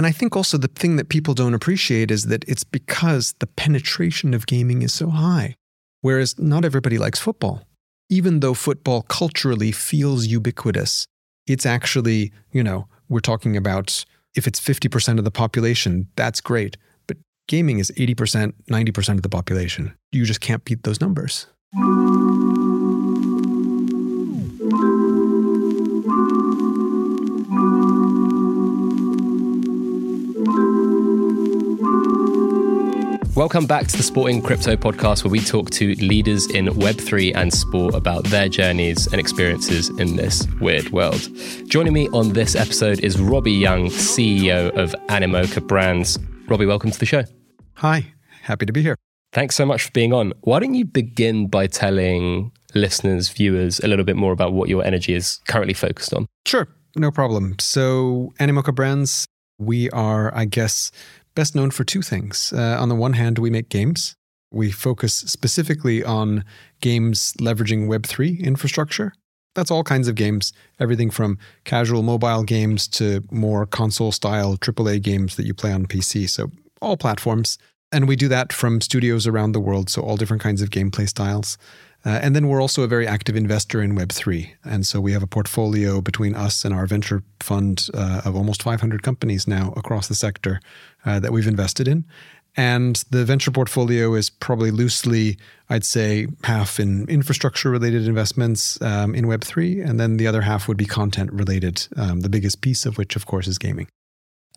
And I think also the thing that people don't appreciate is that it's because the penetration of gaming is so high. Whereas not everybody likes football. Even though football culturally feels ubiquitous, it's actually, you know, we're talking about if it's 50% of the population, that's great. But gaming is 80%, 90% of the population. You just can't beat those numbers. Welcome back to the Sporting Crypto podcast, where we talk to leaders in Web3 and sport about their journeys and experiences in this weird world. Joining me on this episode is Robby Yung, CEO of Animoca Brands. Robby, welcome to the show. Hi, happy to be here. Thanks so much for being on. Why don't you begin by telling listeners, viewers, a little bit more about what your energy is currently focused on? Sure, no problem. So, Animoca Brands, we are, I guess, best known for two things. Uh, on the one hand, we make games. We focus specifically on games leveraging Web3 infrastructure. That's all kinds of games, everything from casual mobile games to more console style AAA games that you play on PC. So, all platforms. And we do that from studios around the world. So, all different kinds of gameplay styles. Uh, and then we're also a very active investor in Web3. And so we have a portfolio between us and our venture fund uh, of almost 500 companies now across the sector uh, that we've invested in. And the venture portfolio is probably loosely, I'd say, half in infrastructure related investments um, in Web3. And then the other half would be content related, um, the biggest piece of which, of course, is gaming.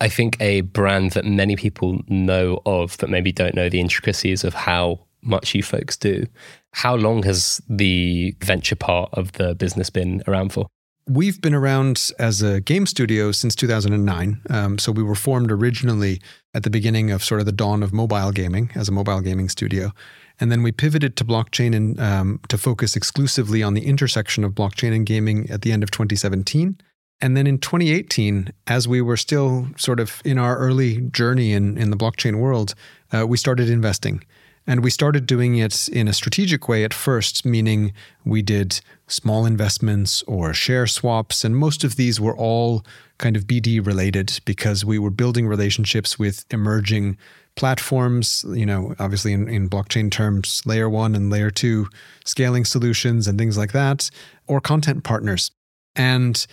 I think a brand that many people know of, but maybe don't know the intricacies of how much you folks do. How long has the venture part of the business been around for? We've been around as a game studio since 2009. Um, so we were formed originally at the beginning of sort of the dawn of mobile gaming as a mobile gaming studio. And then we pivoted to blockchain and um, to focus exclusively on the intersection of blockchain and gaming at the end of 2017. And then in 2018, as we were still sort of in our early journey in, in the blockchain world, uh, we started investing. And we started doing it in a strategic way at first, meaning we did small investments or share swaps. And most of these were all kind of BD related because we were building relationships with emerging platforms, you know, obviously in, in blockchain terms, layer one and layer two scaling solutions and things like that, or content partners. And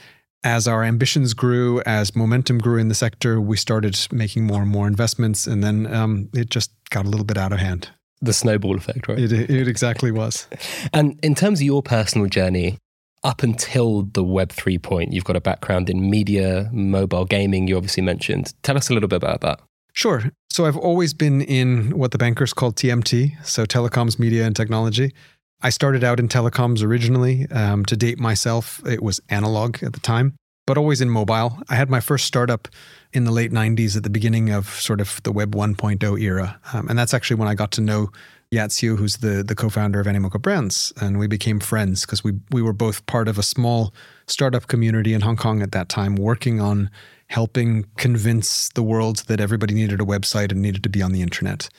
as our ambitions grew, as momentum grew in the sector, we started making more and more investments, and then um, it just got a little bit out of hand the snowball effect, right? It, it exactly was. and in terms of your personal journey, up until the Web3 point, you've got a background in media, mobile gaming, you obviously mentioned. Tell us a little bit about that. Sure. So I've always been in what the bankers call TMT, so telecoms, media, and technology. I started out in telecoms originally. Um, to date myself, it was analog at the time, but always in mobile. I had my first startup in the late 90s at the beginning of sort of the Web 1.0 era. Um, and that's actually when I got to know Yat Siu, who's the, the co-founder of Animoca Brands. And we became friends because we, we were both part of a small startup community in Hong Kong at that time, working on helping convince the world that everybody needed a website and needed to be on the internet.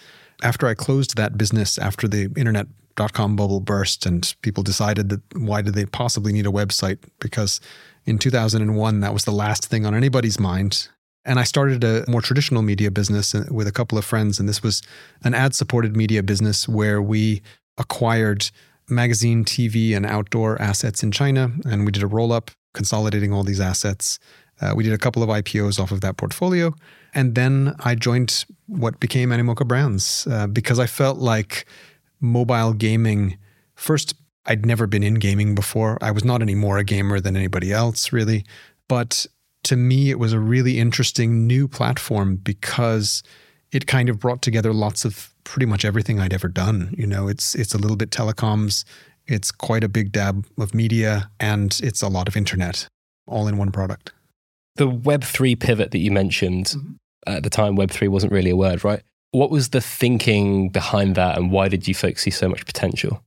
After I closed that business, after the internet dot com bubble burst and people decided that why did they possibly need a website because in 2001 that was the last thing on anybody's mind and I started a more traditional media business uh, with a couple of friends. And this was an ad supported media business where we acquired magazine, TV, and outdoor assets in China. And we did a roll up, consolidating all these assets. Uh, we did a couple of IPOs off of that portfolio. And then I joined what became Animoca Brands uh, because I felt like mobile gaming, first, I'd never been in gaming before. I was not any more a gamer than anybody else, really. But to me, it was a really interesting new platform because it kind of brought together lots of pretty much everything I'd ever done. You know, it's it's a little bit telecoms, it's quite a big dab of media, and it's a lot of internet, all in one product. The Web three pivot that you mentioned mm-hmm. at the time, Web three wasn't really a word, right? What was the thinking behind that, and why did you folks see so much potential?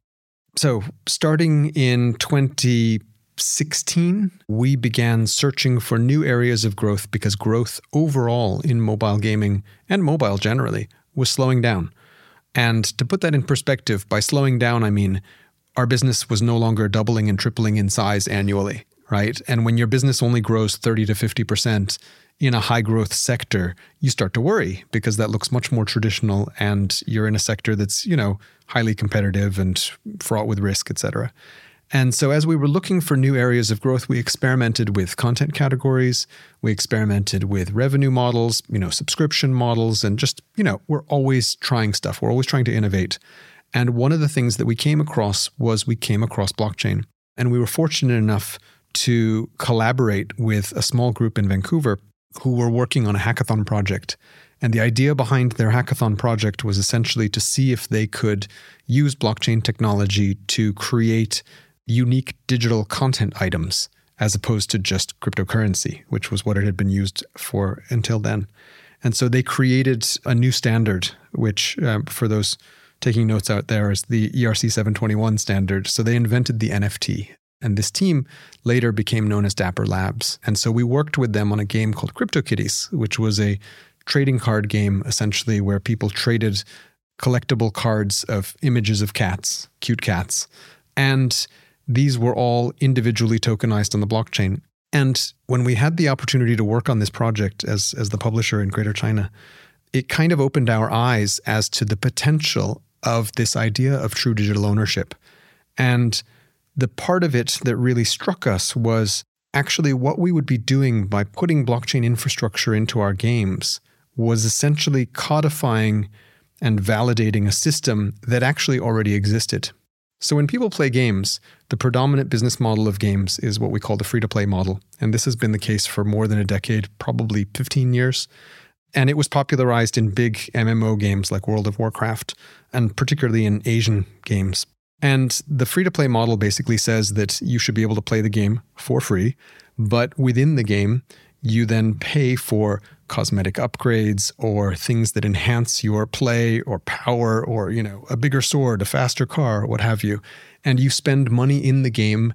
So, starting in 20 16, we began searching for new areas of growth because growth overall in mobile gaming and mobile generally was slowing down. And to put that in perspective, by slowing down, I mean our business was no longer doubling and tripling in size annually, right? And when your business only grows 30 to 50%, in a high growth sector, you start to worry because that looks much more traditional and you're in a sector that's, you know, highly competitive and fraught with risk, et cetera. And so, as we were looking for new areas of growth, we experimented with content categories. We experimented with revenue models, you know, subscription models, and just, you know, we're always trying stuff. We're always trying to innovate. And one of the things that we came across was we came across blockchain. And we were fortunate enough to collaborate with a small group in Vancouver who were working on a hackathon project. And the idea behind their hackathon project was essentially to see if they could use blockchain technology to create unique digital content items as opposed to just cryptocurrency, which was what it had been used for until then. And so they created a new standard, which um, for those taking notes out there is the ERC 721 standard. So they invented the NFT. And this team later became known as Dapper Labs. And so we worked with them on a game called CryptoKitties, which was a trading card game essentially where people traded collectible cards of images of cats, cute cats. And these were all individually tokenized on the blockchain. And when we had the opportunity to work on this project as, as the publisher in Greater China, it kind of opened our eyes as to the potential of this idea of true digital ownership. And the part of it that really struck us was actually what we would be doing by putting blockchain infrastructure into our games was essentially codifying and validating a system that actually already existed. So when people play games, the predominant business model of games is what we call the free to play model. And this has been the case for more than a decade, probably 15 years. And it was popularized in big MMO games like World of Warcraft, and particularly in Asian games. And the free to play model basically says that you should be able to play the game for free, but within the game, you then pay for cosmetic upgrades or things that enhance your play or power or you know a bigger sword a faster car what have you. And you spend money in the game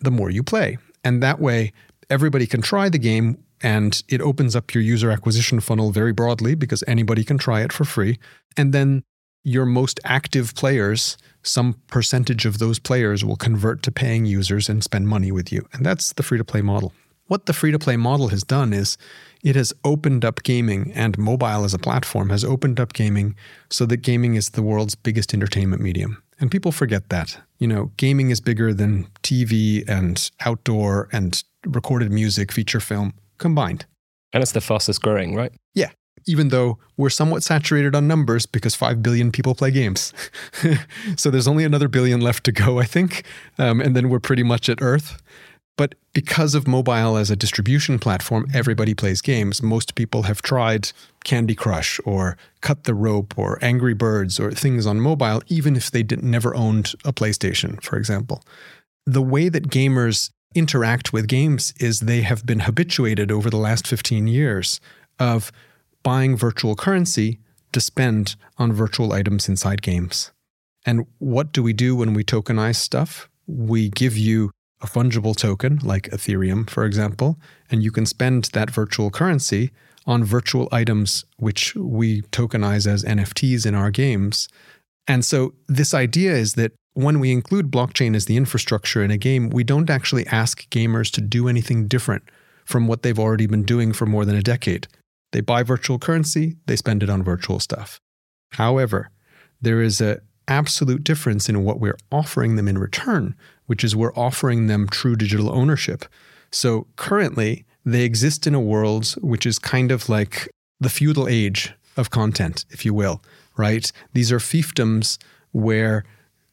the more you play. And that way everybody can try the game and it opens up your user acquisition funnel very broadly because anybody can try it for free. And then your most active players some percentage of those players will convert to paying users and spend money with you. And that's the free to play model. What the free to play model has done is it has opened up gaming and mobile as a platform has opened up gaming so that gaming is the world's biggest entertainment medium. And people forget that. You know, gaming is bigger than TV and outdoor and recorded music, feature film combined. And it's the fastest growing, right? Yeah. Even though we're somewhat saturated on numbers because 5 billion people play games. so there's only another billion left to go, I think. Um, and then we're pretty much at Earth. But because of mobile as a distribution platform, everybody plays games. Most people have tried Candy Crush or Cut the Rope or Angry Birds or things on mobile, even if they did, never owned a PlayStation, for example. The way that gamers interact with games is they have been habituated over the last 15 years of buying virtual currency to spend on virtual items inside games. And what do we do when we tokenize stuff? We give you a fungible token like Ethereum, for example, and you can spend that virtual currency on virtual items which we tokenize as NFTs in our games. And so, this idea is that when we include blockchain as the infrastructure in a game, we don't actually ask gamers to do anything different from what they've already been doing for more than a decade. They buy virtual currency, they spend it on virtual stuff. However, there is an absolute difference in what we're offering them in return, which is we're offering them true digital ownership. So currently, they exist in a world which is kind of like the feudal age of content, if you will, right? These are fiefdoms where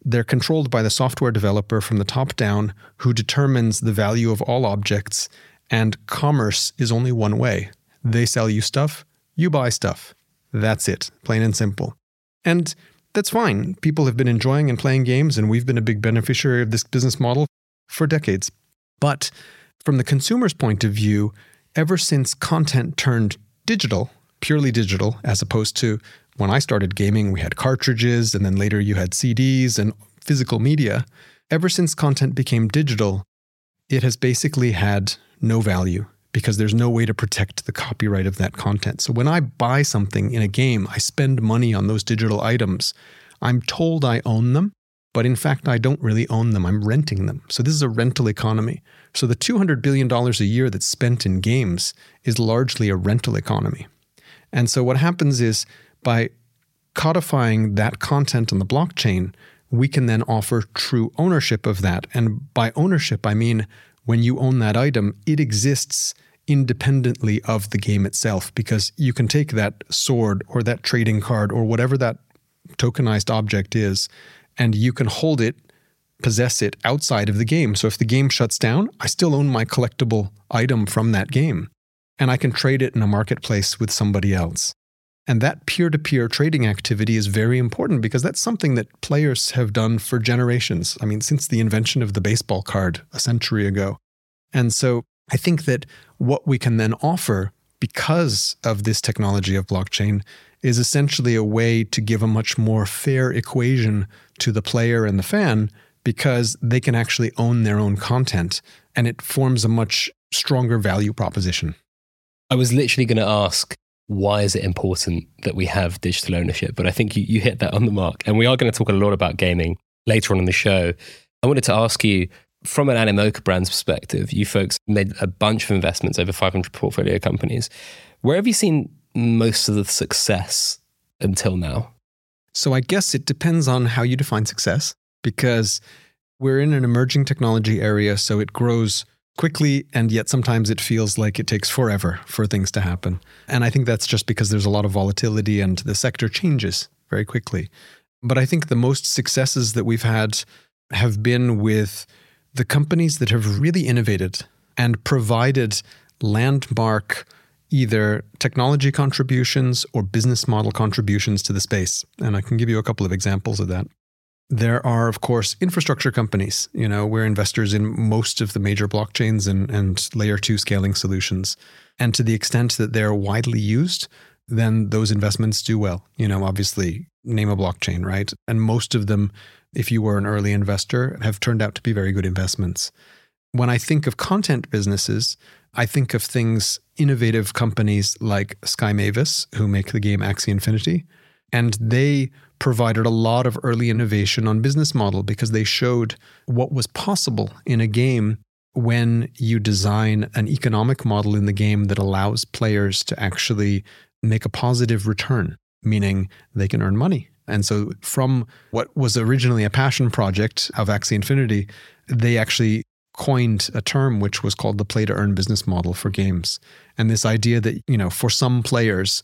they're controlled by the software developer from the top down who determines the value of all objects, and commerce is only one way. They sell you stuff, you buy stuff. That's it, plain and simple. And that's fine. People have been enjoying and playing games, and we've been a big beneficiary of this business model for decades. But from the consumer's point of view, ever since content turned digital, purely digital, as opposed to when I started gaming, we had cartridges, and then later you had CDs and physical media. Ever since content became digital, it has basically had no value because there's no way to protect the copyright of that content. So when I buy something in a game, I spend money on those digital items. I'm told I own them, but in fact, I don't really own them. I'm renting them. So this is a rental economy. So the $200 billion a year that's spent in games is largely a rental economy. And so what happens is by codifying that content on the blockchain, we can then offer true ownership of that. And by ownership, I mean when you own that item, it exists independently of the game itself because you can take that sword or that trading card or whatever that tokenized object is and you can hold it, possess it outside of the game. So if the game shuts down, I still own my collectible item from that game and I can trade it in a marketplace with somebody else. And that peer to peer trading activity is very important because that's something that players have done for generations. I mean, since the invention of the baseball card a century ago. And so I think that what we can then offer because of this technology of blockchain is essentially a way to give a much more fair equation to the player and the fan because they can actually own their own content and it forms a much stronger value proposition. I was literally going to ask, why is it important that we have digital ownership? But I think you, you hit that on the mark. And we are going to talk a lot about gaming later on in the show. I wanted to ask you, from an Animoca brand's perspective, you folks made a bunch of investments over 500 portfolio companies. Where have you seen most of the success until now? So I guess it depends on how you define success because we're in an emerging technology area, so it grows quickly and yet sometimes it feels like it takes forever for things to happen. And I think that's just because there's a lot of volatility and the sector changes very quickly. But I think the most successes that we've had have been with the companies that have really innovated and provided landmark either technology contributions or business model contributions to the space. And I can give you a couple of examples of that. There are, of course, infrastructure companies. You know, we're investors in most of the major blockchains and, and layer two scaling solutions. And to the extent that they're widely used, then those investments do well. You know, obviously, name a blockchain, right? And most of them, if you were an early investor, have turned out to be very good investments. When I think of content businesses, I think of things, innovative companies like Sky Mavis, who make the game Axie Infinity. And they provided a lot of early innovation on business model because they showed what was possible in a game when you design an economic model in the game that allows players to actually make a positive return, meaning they can earn money. And so, from what was originally a passion project of Axie Infinity, they actually coined a term which was called the play to earn business model for games. And this idea that, you know, for some players,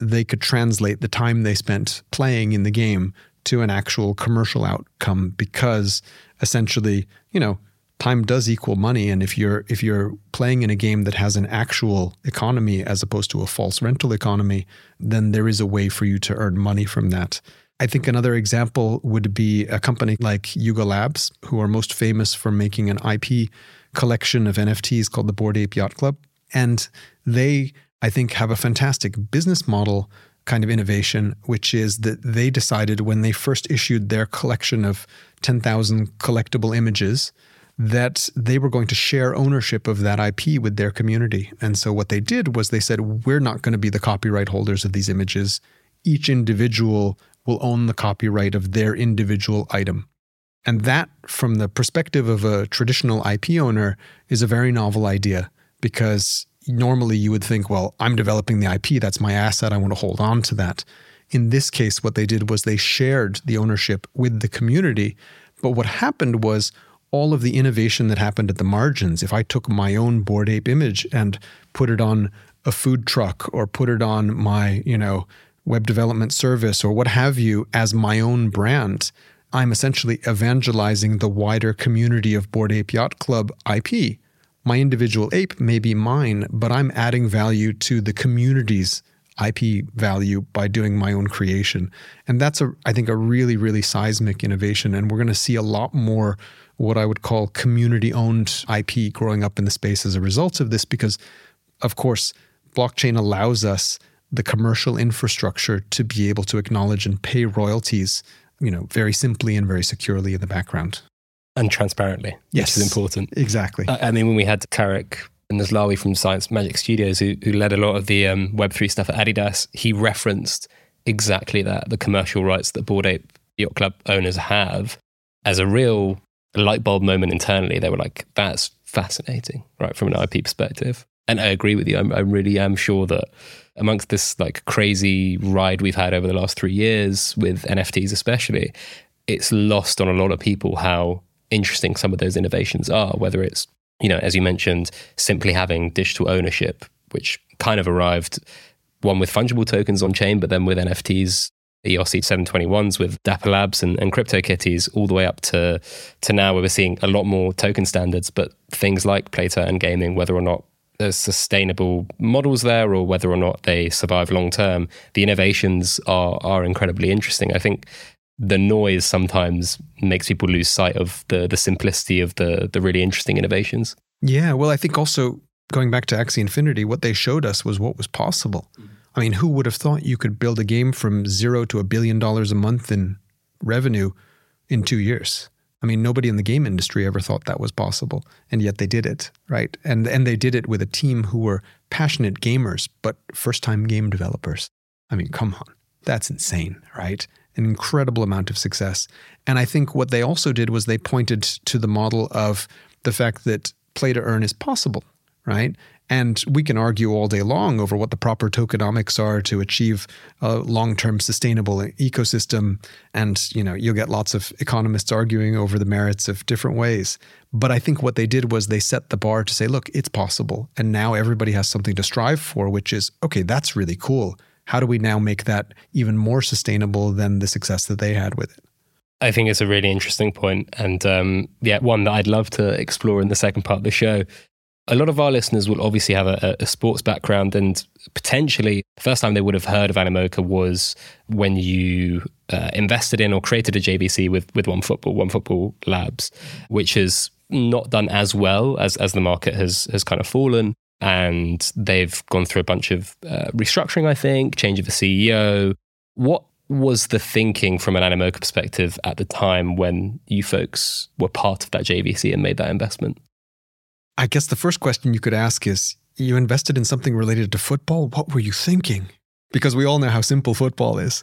they could translate the time they spent playing in the game to an actual commercial outcome because essentially, you know, time does equal money and if you're if you're playing in a game that has an actual economy as opposed to a false rental economy, then there is a way for you to earn money from that. I think another example would be a company like Yuga Labs, who are most famous for making an IP collection of NFTs called the Bored Ape Yacht Club. And they, I think, have a fantastic business model kind of innovation, which is that they decided when they first issued their collection of 10,000 collectible images that they were going to share ownership of that IP with their community. And so what they did was they said, we're not going to be the copyright holders of these images. Each individual will own the copyright of their individual item. And that, from the perspective of a traditional IP owner, is a very novel idea because normally you would think, well, I'm developing the IP, that's my asset, I want to hold on to that. In this case, what they did was they shared the ownership with the community. But what happened was all of the innovation that happened at the margins, if I took my own Bored Ape image and put it on a food truck or put it on my, you know, web development service or what have you as my own brand, I'm essentially evangelizing the wider community of Bored Ape Yacht Club IP. My individual ape may be mine, but I'm adding value to the community's IP value by doing my own creation. And that's a I think a really really seismic innovation and we're going to see a lot more what I would call community owned IP growing up in the space as a result of this because of course blockchain allows us the commercial infrastructure to be able to acknowledge and pay royalties, you know, very simply and very securely in the background. And transparently, yes. which is important. Exactly. Uh, I mean, when we had Tarek and Naslawi from Science Magic Studios, who, who led a lot of the um, Web3 stuff at Adidas, he referenced exactly that the commercial rights that Bored Ape Yacht Club owners have as a real light bulb moment internally, they were like, that's fascinating, right, from an IP perspective. And I agree with you. I'm, I really am sure that amongst this like crazy ride we've had over the last three years with NFTs, especially, it's lost on a lot of people how interesting some of those innovations are, whether it's, you know, as you mentioned, simply having digital ownership, which kind of arrived one with fungible tokens on chain, but then with NFTs, ERC 721s with Dapper Labs and, and CryptoKitties, all the way up to, to now where we're seeing a lot more token standards, but things like play to earn gaming, whether or not there's sustainable models there or whether or not they survive long term, the innovations are are incredibly interesting. I think the noise sometimes makes people lose sight of the the simplicity of the the really interesting innovations. Yeah, well, I think also going back to Axie Infinity, what they showed us was what was possible. I mean, who would have thought you could build a game from zero to a billion dollars a month in revenue in two years? I mean, nobody in the game industry ever thought that was possible, and yet they did it, right? And and they did it with a team who were passionate gamers, but first-time game developers. I mean, come on, that's insane, right? An incredible amount of success. And I think what they also did was they pointed to the model of the fact that play to earn is possible, right? And we can argue all day long over what the proper tokenomics are to achieve a long-term sustainable ecosystem. And, you know, you'll get lots of economists arguing over the merits of different ways. But I think what they did was they set the bar to say, look, it's possible. And now everybody has something to strive for, which is, okay, that's really cool. How do we now make that even more sustainable than the success that they had with it? I think it's a really interesting point, and um, yeah, one that I'd love to explore in the second part of the show a lot of our listeners will obviously have a, a, sports background, and potentially the first time they would have heard of Animoca was when you uh, invested in or created a JVC with with OneFootball, One Football Labs, which has not done as well as as the market has has kind of fallen, and they've gone through a bunch of uh, restructuring. I think change of the CEO. What was the thinking from an Animoca perspective at the time when you folks were part of that JVC and made that investment? I guess the first question you could ask is you invested in something related to football? What were you thinking? Because we all know how simple football is,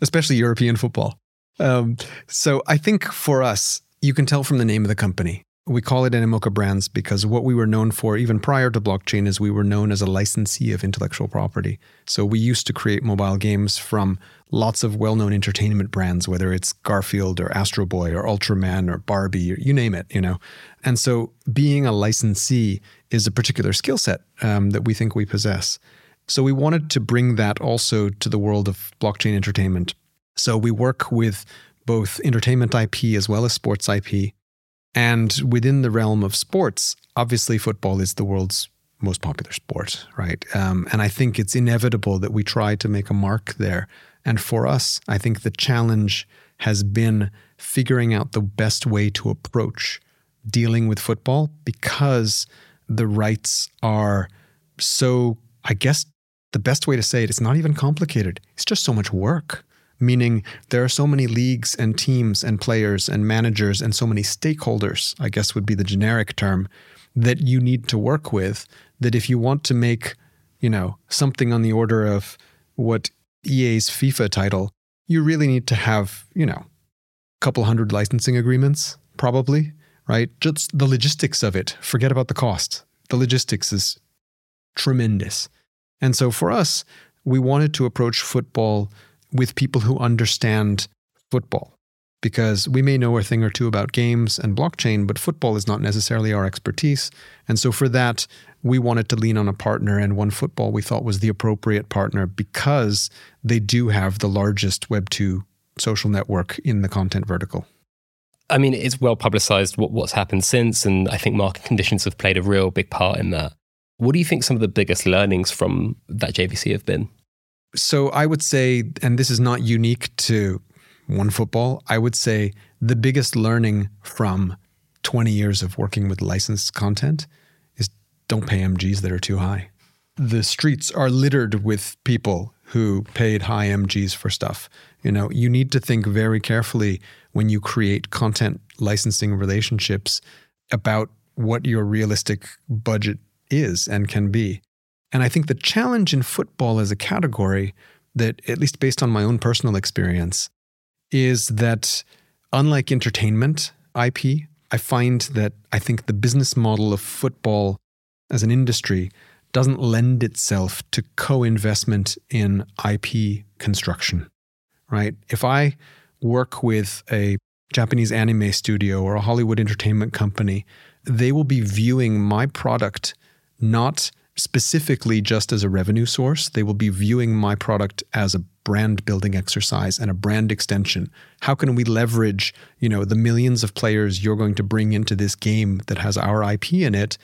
especially European football. Um, so I think for us, you can tell from the name of the company. We call it Animoca Brands because what we were known for, even prior to blockchain, is we were known as a licensee of intellectual property. So we used to create mobile games from lots of well known entertainment brands, whether it's Garfield or Astro Boy or Ultraman or Barbie, or you name it, you know. And so being a licensee is a particular skill set um, that we think we possess. So we wanted to bring that also to the world of blockchain entertainment. So we work with both entertainment IP as well as sports IP. And within the realm of sports, obviously, football is the world's most popular sport, right? Um, and I think it's inevitable that we try to make a mark there. And for us, I think the challenge has been figuring out the best way to approach dealing with football because the rights are so, I guess the best way to say it, it's not even complicated. It's just so much work meaning there are so many leagues and teams and players and managers and so many stakeholders, I guess would be the generic term, that you need to work with that if you want to make, you know, something on the order of what EA's FIFA title, you really need to have, you know, a couple hundred licensing agreements, probably, right? Just the logistics of it. Forget about the cost. The logistics is tremendous. And so for us, we wanted to approach football with people who understand football because we may know a thing or two about games and blockchain, but football is not necessarily our expertise. And so for that, we wanted to lean on a partner, and OneFootball we thought was the appropriate partner because they do have the largest Web2 social network in the content vertical. I mean, it's well publicized what, what's happened since, and I think market conditions have played a real big part in that. What do you think some of the biggest learnings from that JVC have been? So I would say, and this is not unique to OneFootball, I would say the biggest learning from 20 years of working with licensed content is don't pay MGs that are too high. The streets are littered with people who paid high MGs for stuff. You know, you need to think very carefully when you create content licensing relationships about what your realistic budget is and can be. And I think the challenge in football as a category, that at least based on my own personal experience, is that unlike entertainment IP, I find that I think the business model of football as an industry doesn't lend itself to co investment in IP construction, right? If I work with a Japanese anime studio or a Hollywood entertainment company, they will be viewing my product not specifically just as a revenue source. They will be viewing my product as a brand building exercise and a brand extension. How can we leverage, you know, the millions of players you're going to bring into this game that has our IP in it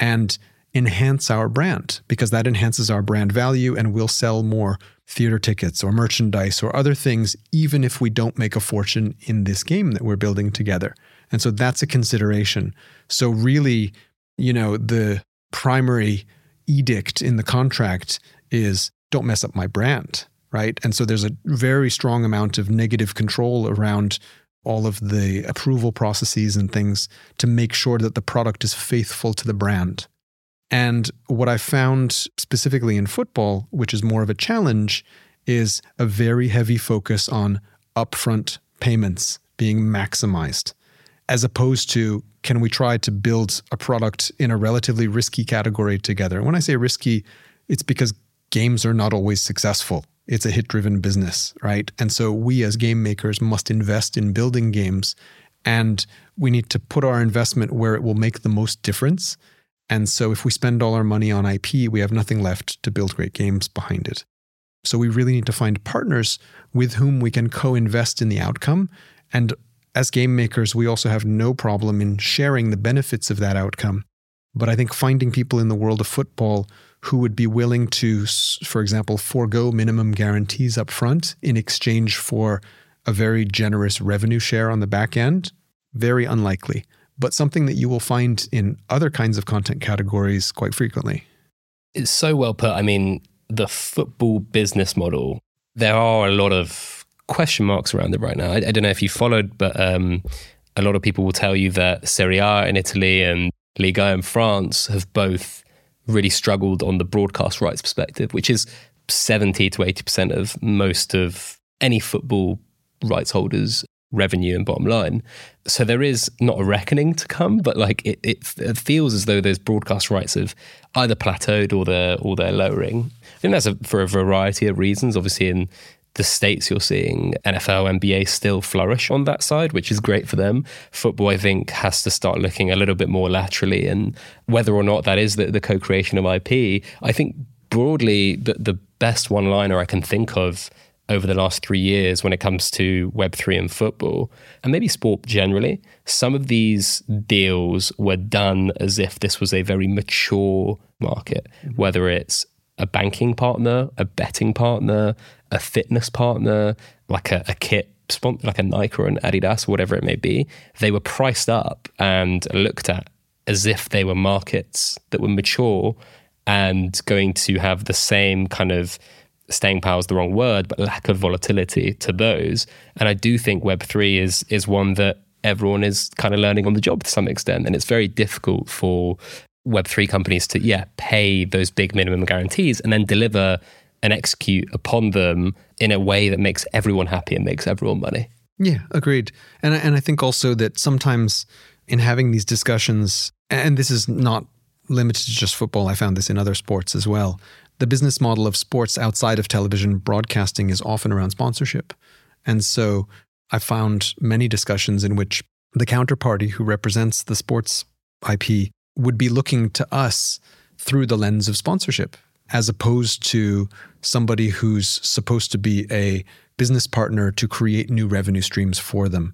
and enhance our brand because that enhances our brand value and we'll sell more theater tickets or merchandise or other things even if we don't make a fortune in this game that we're building together. And so that's a consideration. So really, you know, the primary edict in the contract is don't mess up my brand, right? And so there's a very strong amount of negative control around all of the approval processes and things to make sure that the product is faithful to the brand. And what I found specifically in football, which is more of a challenge, is a very heavy focus on upfront payments being maximized, as opposed to can we try to build a product in a relatively risky category together? And when I say risky, it's because games are not always successful. It's a hit driven business, right? And so we as game makers must invest in building games and we need to put our investment where it will make the most difference. And so if we spend all our money on IP, we have nothing left to build great games behind it. So we really need to find partners with whom we can co invest in the outcome and as game makers, we also have no problem in sharing the benefits of that outcome. But I think finding people in the world of football who would be willing to, for example, forego minimum guarantees up front in exchange for a very generous revenue share on the back end, very unlikely, but something that you will find in other kinds of content categories quite frequently. It's so well put. I mean, the football business model, there are a lot of question marks around it right now. I, I don't know if you followed, but um, a lot of people will tell you that Serie A in Italy and Liga in France have both really struggled on the broadcast rights perspective, which is 70 to 80% of most of any football rights holders revenue and bottom line. So there is not a reckoning to come, but like it, it, it, feels as though those broadcast rights have either plateaued or they're or they're lowering. I think that's a, for a variety of reasons. Obviously, in the states you're seeing NFL, NBA still flourish on that side, which is great for them. Football, I think, has to start looking a little bit more laterally, and whether or not that is the, the co-creation of IP, I think broadly the, the best one-liner I can think of over the last three years when it comes to Web3 and football, and maybe sport generally, some of these deals were done as if this was a very mature market, whether it's a banking partner, a betting partner, a fitness partner, like a, a kit like a Nike or an Adidas, whatever it may be, they were priced up and looked at as if they were markets that were mature and going to have the same kind of staying power is the wrong word, but lack of volatility to those. And I do think Web three is is one that everyone is kind of learning on the job to some extent, and it's very difficult for Web3 companies to, yeah, pay those big minimum guarantees and then deliver and execute upon them in a way that makes everyone happy and makes everyone money. Yeah, agreed. And, and I think also that sometimes in having these discussions, and this is not limited to just football, I found this in other sports as well. The business model of sports outside of television broadcasting is often around sponsorship. And so I found many discussions in which the counterparty who represents the sports IP would be looking to us through the lens of sponsorship, as opposed to somebody who's supposed to be a business partner to create new revenue streams for them.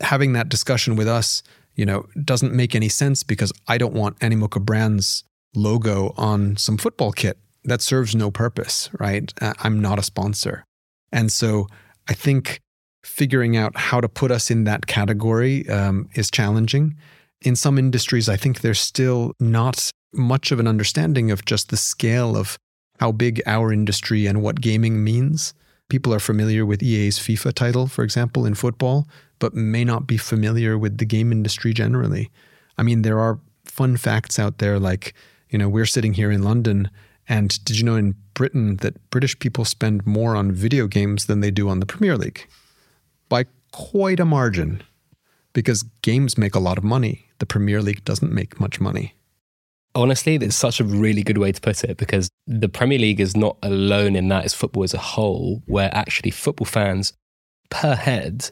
Having that discussion with us, you know, doesn't make any sense because I don't want Animoca Brands logo on some football kit. That serves no purpose, right? I'm not a sponsor. And so I think figuring out how to put us in that category um, is challenging in some industries, I think there's still not much of an understanding of just the scale of how big our industry and what gaming means. People are familiar with EA's FIFA title, for example, in football, but may not be familiar with the game industry generally. I mean, there are fun facts out there like, you know, we're sitting here in London, and did you know in Britain that British people spend more on video games than they do on the Premier League? By quite a margin because games make a lot of money. The Premier League doesn't make much money. Honestly, that's such a really good way to put it because the Premier League is not alone in that, it's football as a whole, where actually football fans per head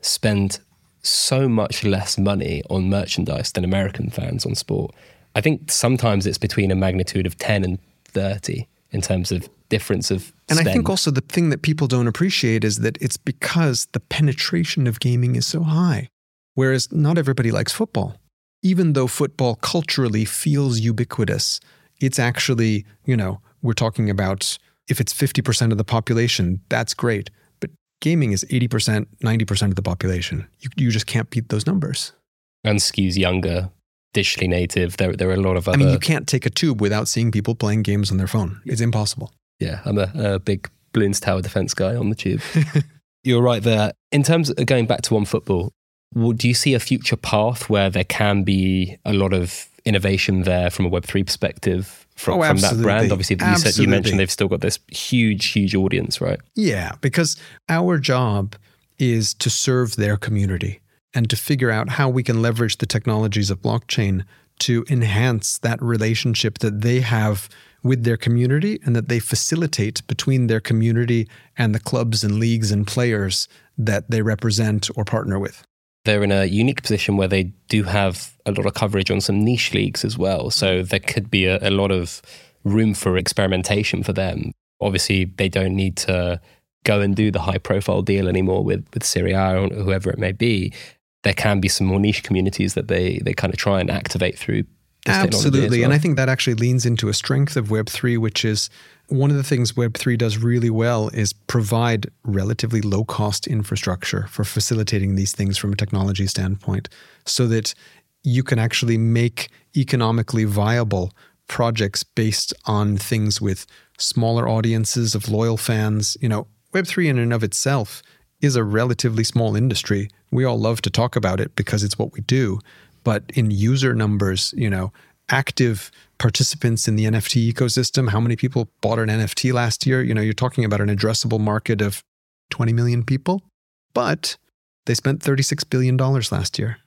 spend so much less money on merchandise than American fans on sport. I think sometimes it's between a magnitude of 10 and 30 in terms of difference of and spend. I think also the thing that people don't appreciate is that it's because the penetration of gaming is so high. Whereas not everybody likes football. Even though football culturally feels ubiquitous, it's actually, you know, we're talking about if it's 50% of the population, that's great. But gaming is 80%, 90% of the population. You, you just can't beat those numbers. and skews younger, digitally native. There, there are a lot of other. I mean, you can't take a tube without seeing people playing games on their phone. It's impossible. Yeah, I'm a, a big Bloons Tower defense guy on the tube. You're right there. In terms of going back to OneFootball, well, do you see a future path where there can be a lot of innovation there from a Web3 perspective from, Oh, from that brand? Obviously, you said you mentioned they've still got this huge, huge audience, right? Yeah, because our job is to serve their community and to figure out how we can leverage the technologies of blockchain to enhance that relationship that they have with their community and that they facilitate between their community and the clubs and leagues and players that they represent or partner with. They're in a unique position where they do have a lot of coverage on some niche leagues as well. So there could be a, a lot of room for experimentation for them. Obviously, they don't need to go and do the high profile deal anymore with, with Serie A or whoever it may be. There can be some more niche communities that they, they kind of try and activate through this technology as Absolutely. And. I think that actually leans into a strength of Web3, which is one of the things Web3 does really well is provide relatively low cost infrastructure for facilitating these things from a technology standpoint so that you can actually make economically viable projects based on things with smaller audiences of loyal fans. You know, Web3 in and of itself is a relatively small industry. We all love to talk about it because it's what we do. But in user numbers, you know, active participants in the NFT ecosystem, how many people bought an NFT last year? You know, you're talking about an addressable market of 20 million people, but they spent $36 billion last year.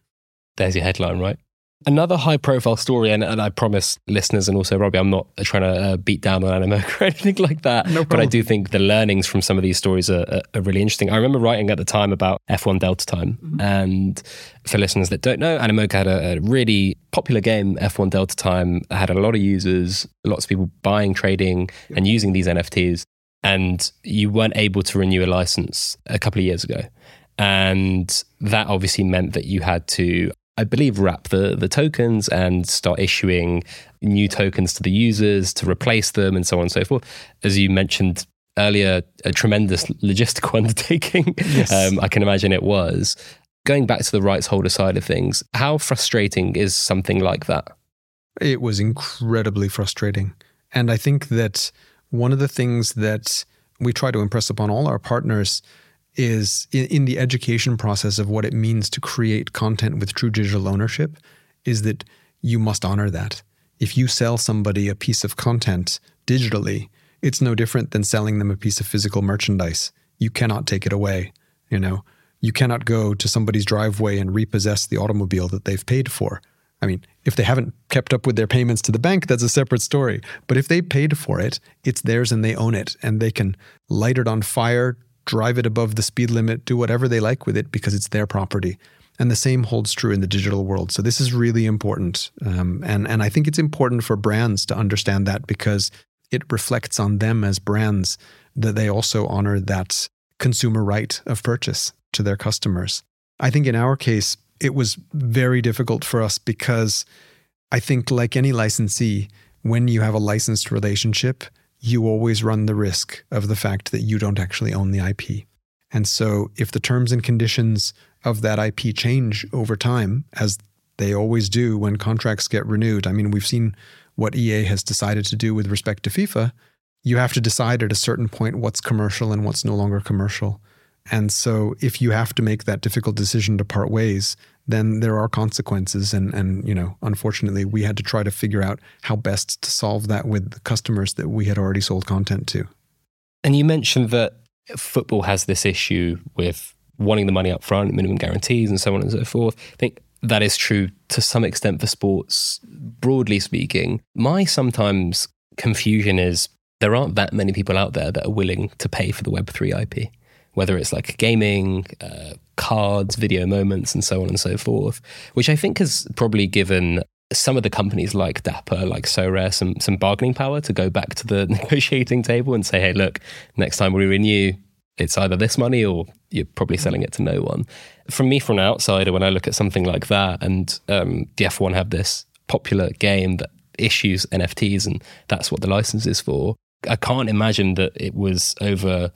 There's your headline, right? Another high profile story, and, and I promise listeners and also Robby, I'm not trying to uh, beat down on Animoca or anything like that. No but I do think the learnings from some of these stories are, are, are really interesting. I remember writing at the time about F1 Delta Time. Mm-hmm. And for listeners that don't know, Animoca had a, a really popular game, F1 Delta Time, had a lot of users, lots of people buying, trading, and using these NFTs. And you weren't able to renew a license a couple of years ago. And that obviously meant that you had to, I believe, wrap the, the tokens and start issuing new tokens to the users to replace them and so on and so forth. As you mentioned earlier, a tremendous logistical undertaking. Yes. Um, I can imagine it was. Going back to the rights holder side of things, how frustrating is something like that? It was incredibly frustrating. And I think that one of the things that we try to impress upon all our partners is in, in the education process of what it means to create content with true digital ownership is that you must honor that. If you sell somebody a piece of content digitally, it's no different than selling them a piece of physical merchandise. You cannot take it away, you know. You cannot go to somebody's driveway and repossess the automobile that they've paid for. I mean, if they haven't kept up with their payments to the bank, that's a separate story. But if they paid for it, it's theirs and they own it and they can light it on fire, drive it above the speed limit, do whatever they like with it because it's their property. And the same holds true in the digital world. So this is really important. Um, and, and I think it's important for brands to understand that because it reflects on them as brands that they also honor that consumer right of purchase to their customers. I think in our case, it was very difficult for us because I think, like any licensee, when you have a licensed relationship, you always run the risk of the fact that you don't actually own the IP. And so, if the terms and conditions of that IP change over time, as they always do when contracts get renewed, I mean, we've seen what EA has decided to do with respect to FIFA. You have to decide at a certain point what's commercial and what's no longer commercial. And so if you have to make that difficult decision to part ways, then there are consequences. And, and you know, unfortunately, we had to try to figure out how best to solve that with the customers that we had already sold content to. And you mentioned that football has this issue with wanting the money up front, minimum guarantees, and so on and so forth. I think that is true to some extent for sports, broadly speaking. My sometimes confusion is there aren't that many people out there that are willing to pay for the Web3 IP, whether it's like gaming, uh, cards, video moments, and so on and so forth, which I think has probably given some of the companies like Dapper, like Sorare, some some bargaining power to go back to the negotiating table and say, hey, look, next time we renew, it's either this money or you're probably selling it to no one. From me, from an outsider, when I look at something like that, and um, the F1 have this popular game that issues NFTs, and that's what the license is for. I can't imagine that it was over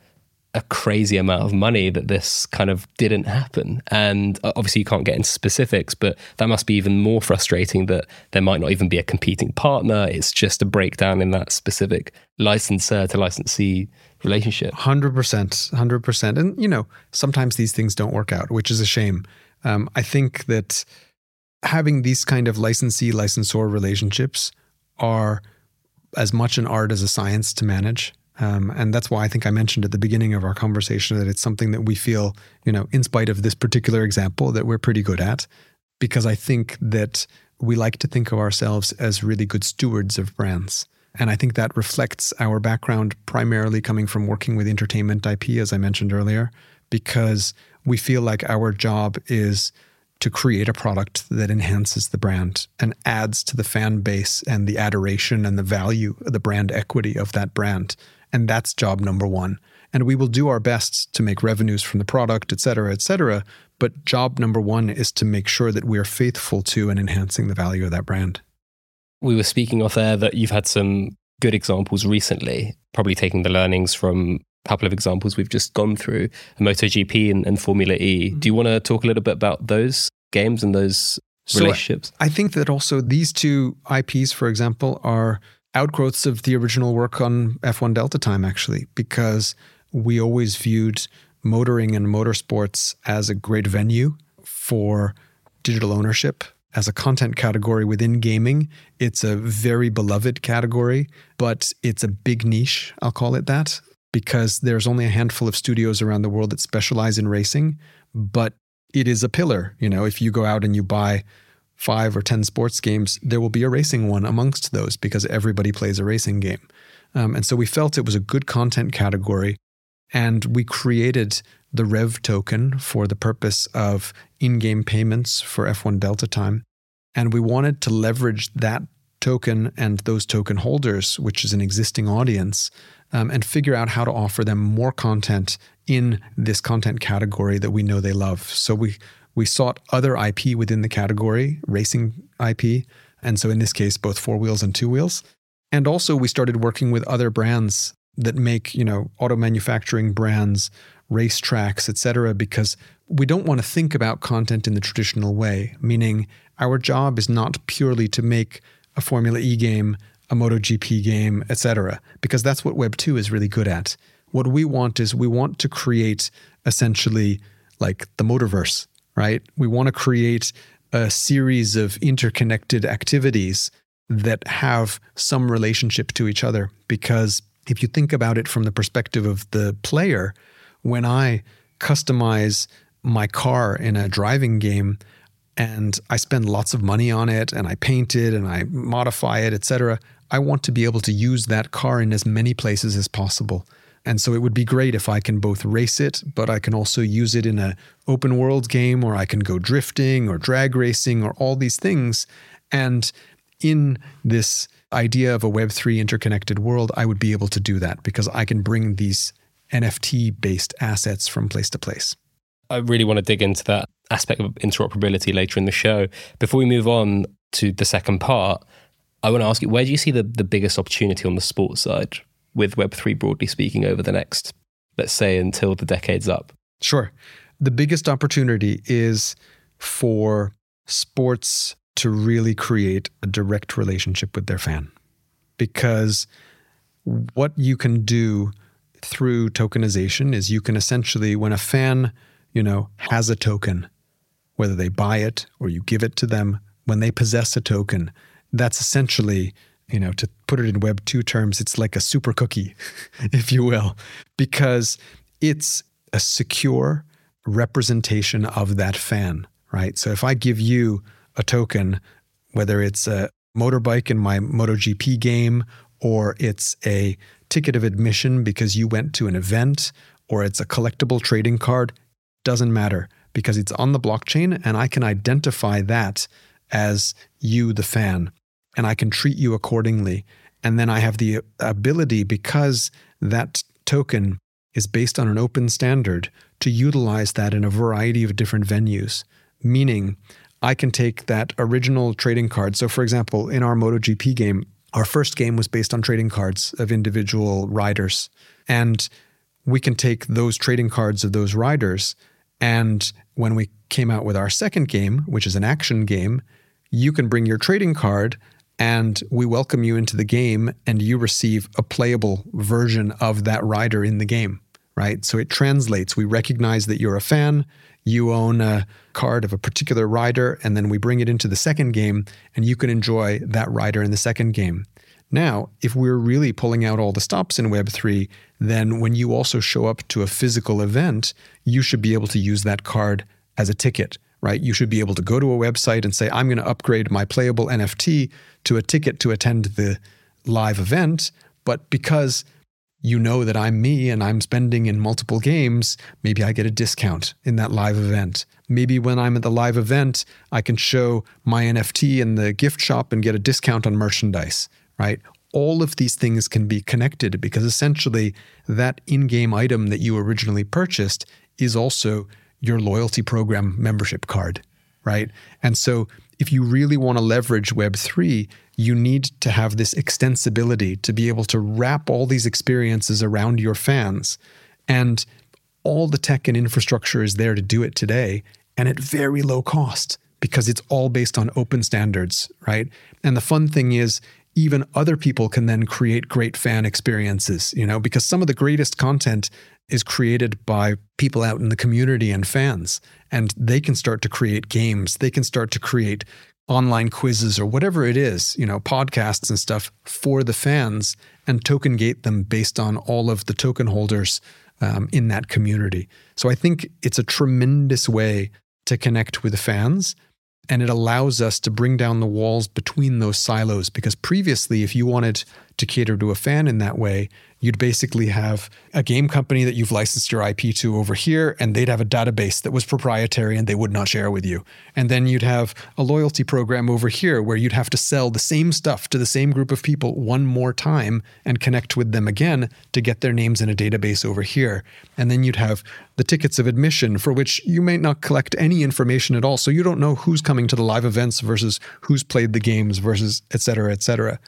a crazy amount of money that this kind of didn't happen. And uh, obviously, you can't get into specifics, but that must be even more frustrating that there might not even be a competing partner. It's just a breakdown in that specific licensor to licensee relationship. 100%. 100%. And, you know, sometimes these things don't work out, which is a shame. Um, I think that having these kind of licensee licensor relationships are as much an art as a science to manage. Um, and that's why I think I mentioned at the beginning of our conversation that it's something that we feel, you know, in spite of this particular example, that we're pretty good at. Because I think that we like to think of ourselves as really good stewards of brands. And I think that reflects our background primarily coming from working with entertainment IP, as I mentioned earlier, because we feel like our job is to create a product that enhances the brand and adds to the fan base and the adoration and the value, the brand equity of that brand. And that's job number one. And we will do our best to make revenues from the product, et cetera, et cetera. But job number one is to make sure that we are faithful to and enhancing the value of that brand. We were speaking off there that you've had some good examples recently, probably taking the learnings from a couple of examples we've just gone through, MotoGP and, and Formula E. Mm-hmm. Do you want to talk a little bit about those games and those so relationships? I think that also these two IPs, for example, are outgrowths of the original work on F1 Delta Time, actually, because we always viewed motoring and motorsports as a great venue for digital ownership. As a content category within gaming, it's a very beloved category, but it's a big niche, I'll call it that, because there's only a handful of studios around the world that specialize in racing. But it is a pillar. You know, if you go out and you buy five or 10 sports games, there will be a racing one amongst those because everybody plays a racing game. Um, and so we felt it was a good content category. And we created the REVV token for the purpose of in game payments for F1 Delta time. And we wanted to leverage that token and those token holders, which is an existing audience, um, and figure out how to offer them more content in this content category that we know they love. So we we sought other IP within the category, racing IP. And so in this case, both four wheels and two wheels. And also we started working with other brands that make, you know, auto manufacturing brands, racetracks, etc., because we don't want to think about content in the traditional way, meaning our job is not purely to make a Formula E game, a MotoGP game, etc., because that's what Web 2 is really good at. What we want is we want to create essentially like the motorverse right? We want to create a series of interconnected activities that have some relationship to each other. Because if you think about it from the perspective of the player, when I customize my car in a driving game and I spend lots of money on it and I paint it and I modify it, etc., I want to be able to use that car in as many places as possible. And so it would be great if I can both race it, but I can also use it in a open world game or I can go drifting or drag racing or all these things. And in this idea of a Web3 interconnected world, I would be able to do that because I can bring these NFT based assets from place to place. I really want to dig into that aspect of interoperability later in the show. Before we move on to the second part, I want to ask you where do you see the, the biggest opportunity on the sports side with Web3 broadly speaking over the next, let's say, until the decade's up? Sure. The biggest opportunity is for sports to really create a direct relationship with their fan. Because what you can do through tokenization is you can essentially, when a fan, you know, has a token, whether they buy it or you give it to them, when they possess a token, that's essentially you know, to put it in Web 2 terms, it's like a super cookie, if you will, because it's a secure, representation of that fan, right? So if I give you a token, whether it's a motorbike in my MotoGP game, or it's a ticket of admission because you went to an event, or it's a collectible trading card, doesn't matter because it's on the blockchain and I can identify that as you, the fan, and I can treat you accordingly. And then I have the ability, because that token is based on an open standard, to utilize that in a variety of different venues. Meaning, I can take that original trading card. So, for example, in our MotoGP game, our first game was based on trading cards of individual riders. And we can take those trading cards of those riders. And when we came out with our second game, which is an action game, you can bring your trading card and we welcome you into the game and you receive a playable version of that rider in the game, right? So it translates. We recognize that you're a fan, you own a card of a particular rider, and then we bring it into the second game and you can enjoy that rider in the second game. Now, if we're really pulling out all the stops in Web3, then when you also show up to a physical event, you should be able to use that card as a ticket right? You should be able to go to a website and say, I'm going to upgrade my playable NFT to a ticket to attend the live event. But because you know that I'm me and I'm spending in multiple games, maybe I get a discount in that live event. Maybe when I'm at the live event, I can show my NFT in the gift shop and get a discount on merchandise, right? All of these things can be connected because essentially that in game item that you originally purchased is also your loyalty program membership card, right? And so if you really want to leverage Web3, you need to have this extensibility to be able to wrap all these experiences around your fans. And all the tech and infrastructure is there to do it today and at very low cost because it's all based on open standards, right? And the fun thing is, even other people can then create great fan experiences, you know, because some of the greatest content is created by people out in the community and fans. And they can start to create games, they can start to create online quizzes or whatever it is, you know, podcasts and stuff for the fans and token gate them based on all of the token holders um, in that community. So I think it's a tremendous way to connect with the fans. And it allows us to bring down the walls between those silos because previously, if you wanted to cater to a fan in that way, you'd basically have a game company that you've licensed your IP to over here, and they'd have a database that was proprietary and they would not share with you. And then you'd have a loyalty program over here where you'd have to sell the same stuff to the same group of people one more time and connect with them again to get their names in a database over here. And then you'd have the tickets of admission for which you may not collect any information at all. So you don't know who's coming to the live events versus who's played the games versus et cetera, et cetera.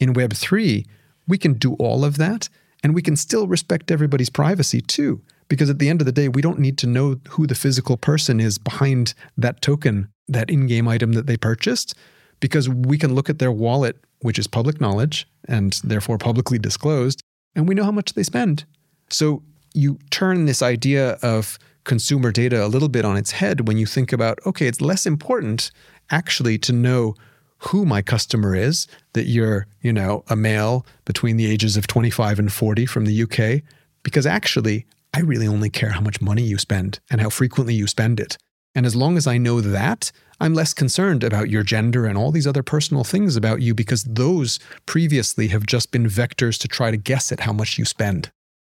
In Web3, we can do all of that and we can still respect everybody's privacy too. Because at the end of the day, we don't need to know who the physical person is behind that token, that in game item that they purchased, because we can look at their wallet, which is public knowledge and therefore publicly disclosed, and we know how much they spend. So you turn this idea of consumer data a little bit on its head when you think about okay, it's less important actually to know who my customer is, that you're, you know, a male between the ages of 25 and 40 from the UK, because actually, I really only care how much money you spend and how frequently you spend it. And as long as I know that, I'm less concerned about your gender and all these other personal things about you because those previously have just been vectors to try to guess at how much you spend.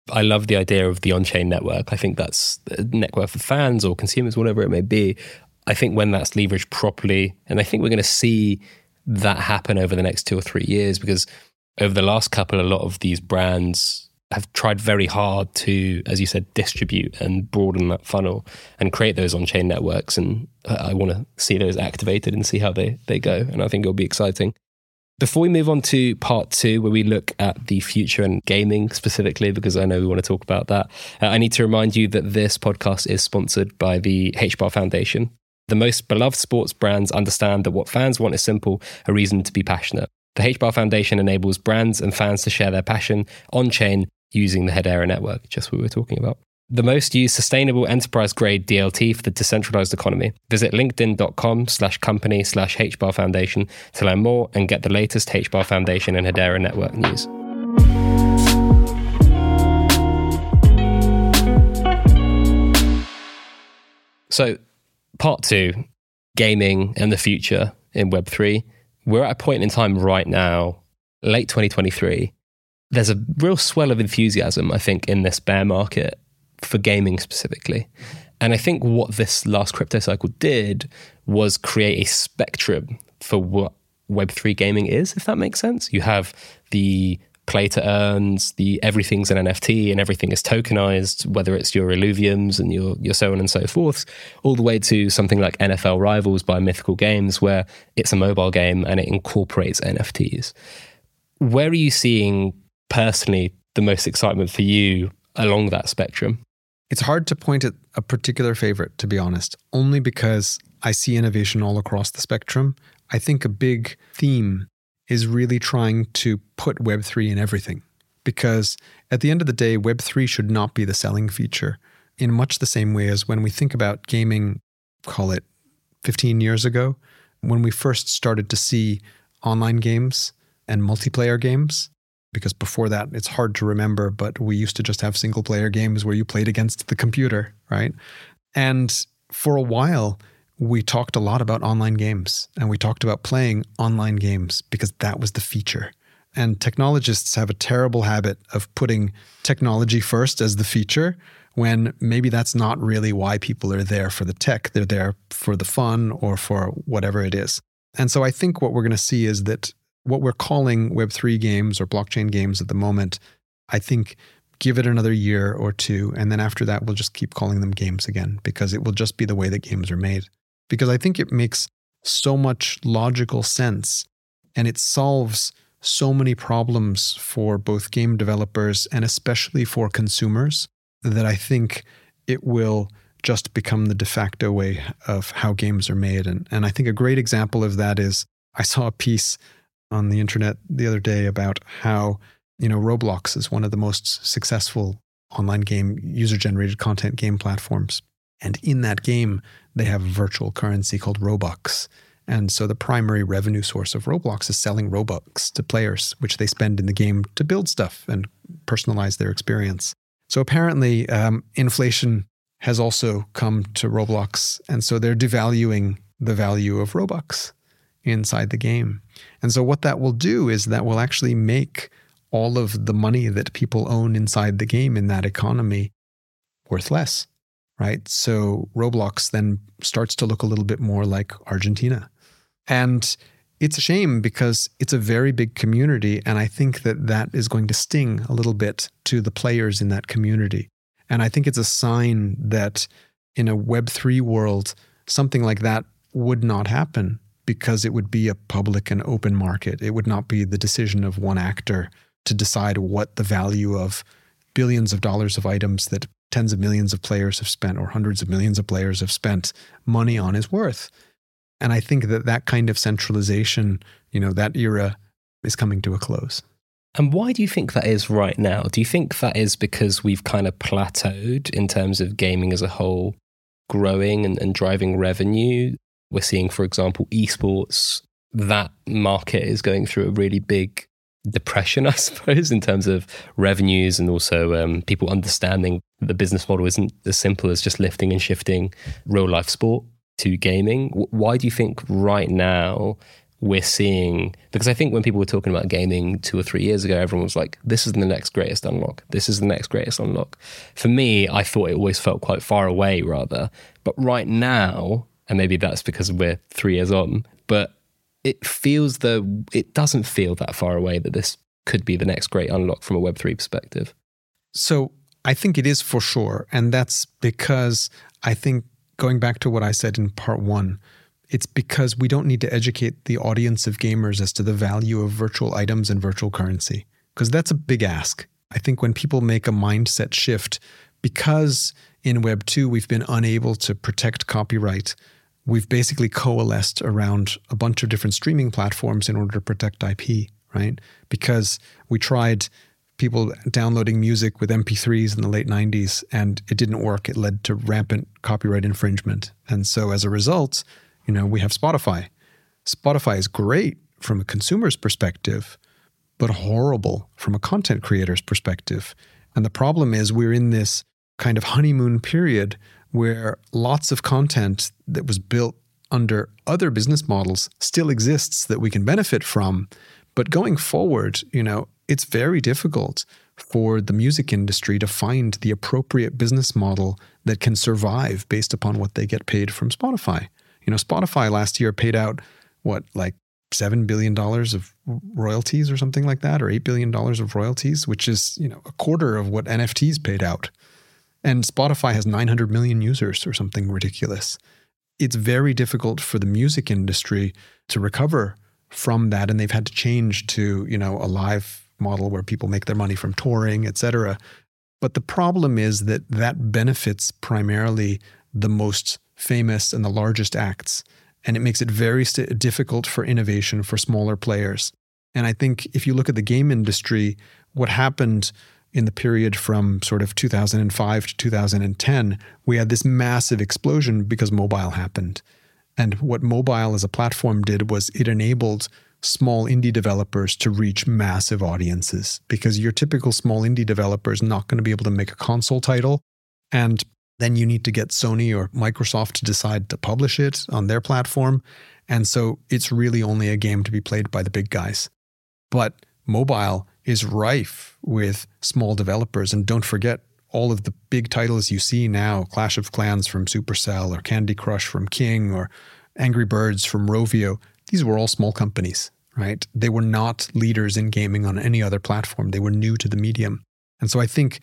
I love the idea of the on chain network. I think that's a network for fans or consumers, whatever it may be. I think when that's leveraged properly, and I think we're going to see that happen over the next two or three years because over the last couple, a lot of these brands have tried very hard to, as you said, distribute and broaden that funnel and create those on chain networks. And I want to see those activated and see how they, they go. And I think it'll be exciting. Before we move on to part two, where we look at the future and gaming specifically, because I know we want to talk about that, uh, I need to remind you that this podcast is sponsored by the HBAR Foundation. The most beloved sports brands understand that what fans want is simple a reason to be passionate. The HBAR Foundation enables brands and fans to share their passion on chain using the Hedera network, just what we were talking about. The most used sustainable enterprise grade DLT for the decentralized economy. Visit linkedin.com slash company slash HBAR Foundation to learn more and get the latest HBAR Foundation and Hedera network news. So, part two gaming and the future in Web3. We're at a point in time right now, late 2023. There's a real swell of enthusiasm, I think, in this bear market for gaming specifically. And I think what this last crypto cycle did was create a spectrum for what Web3 gaming is, if that makes sense. You have the play to earns, the everything's an NFT and everything is tokenized, whether it's your Illuviums and your your so on and so forth, all the way to something like NFL Rivals by Mythical Games, where it's a mobile game and it incorporates NFTs. Where are you seeing personally the most excitement for you along that spectrum? It's hard to point at a particular favorite, to be honest, only because I see innovation all across the spectrum. I think a big theme is really trying to put Web3 in everything. Because at the end of the day, Web3 should not be the selling feature in much the same way as when we think about gaming, call it 15 years ago, when we first started to see online games and multiplayer games. Because before that, it's hard to remember, but we used to just have single player games where you played against the computer, right? And for a while, we talked a lot about online games and we talked about playing online games because that was the feature. And technologists have a terrible habit of putting technology first as the feature when maybe that's not really why people are there for the tech. They're there for the fun or for whatever it is. And so I think what we're going to see is that what we're calling Web3 games or blockchain games at the moment, I think give it another year or two. And then after that, we'll just keep calling them games again because it will just be the way that games are made because I think it makes so much logical sense and it solves so many problems for both game developers and especially for consumers that I think it will just become the de facto way of how games are made. And, and I think a great example of that is I saw a piece on the internet the other day about how, you know, Roblox is one of the most successful online game user generated content game platforms. And in that game, they have a virtual currency called Robux. And so the primary revenue source of Roblox is selling Robux to players, which they spend in the game to build stuff and personalize their experience. So apparently, um, inflation has also come to Roblox. And so they're devaluing the value of Robux inside the game. And so what that will do is that will actually make all of the money that people own inside the game in that economy worth less right? So Roblox then starts to look a little bit more like Argentina. And it's a shame because it's a very big community. And I think that that is going to sting a little bit to the players in that community. And I think it's a sign that in a Web3 world, something like that would not happen because it would be a public and open market. It would not be the decision of one actor to decide what the value of billions of dollars of items that tens of millions of players have spent or hundreds of millions of players have spent money on is worth. And I think that that kind of centralization, you know, that era is coming to a close. And why do you think that is right now? Do you think that is because we've kind of plateaued in terms of gaming as a whole growing and, and driving revenue? We're seeing, for example, esports, that market is going through a really big depression, I suppose, in terms of revenues and also um, people understanding the business model isn't as simple as just lifting and shifting real life sport to gaming. Why do you think right now we're seeing? Because I think when people were talking about gaming two or three years ago, everyone was like, this is the next greatest unlock. This is the next greatest unlock. For me, I thought it always felt quite far away, rather. But right now, and maybe that's because we're three years on, but it feels though it doesn't feel that far away that this could be the next great unlock from a Web3 perspective. So I think it is for sure. And that's because I think going back to what I said in part one, it's because we don't need to educate the audience of gamers as to the value of virtual items and virtual currency, because that's a big ask. I think when people make a mindset shift, because in Web 2 we've been unable to protect copyright we've basically coalesced around a bunch of different streaming platforms in order to protect IP, right? Because we tried people downloading music with MP3s in the late 90s and it didn't work. It led to rampant copyright infringement. And so as a result, you know, we have Spotify. Spotify is great from a consumer's perspective, but horrible from a content creator's perspective. And the problem is we're in this kind of honeymoon period where lots of content that was built under other business models still exists that we can benefit from. But going forward, you know, it's very difficult for the music industry to find the appropriate business model that can survive based upon what they get paid from Spotify. You know, Spotify last year paid out what, like $7 billion of royalties or something like that, or $8 billion of royalties, which is, you know, a quarter of what NFTs paid out. And Spotify has 900 million users or something ridiculous. It's very difficult for the music industry to recover from that. And they've had to change to, you know, a live model where people make their money from touring, et cetera. But the problem is that that benefits primarily the most famous and the largest acts. And it makes it very st- difficult for innovation for smaller players. And I think if you look at the game industry, what happened in the period from sort of 2005 to 2010, we had this massive explosion because mobile happened. And what mobile as a platform did was it enabled small indie developers to reach massive audiences because your typical small indie developer is not going to be able to make a console title. And then you need to get Sony or Microsoft to decide to publish it on their platform. And so it's really only a game to be played by the big guys. But mobile is rife with small developers. And don't forget, all of the big titles you see now Clash of Clans from Supercell, or Candy Crush from King, or Angry Birds from Rovio these were all small companies, right? They were not leaders in gaming on any other platform. They were new to the medium. And so I think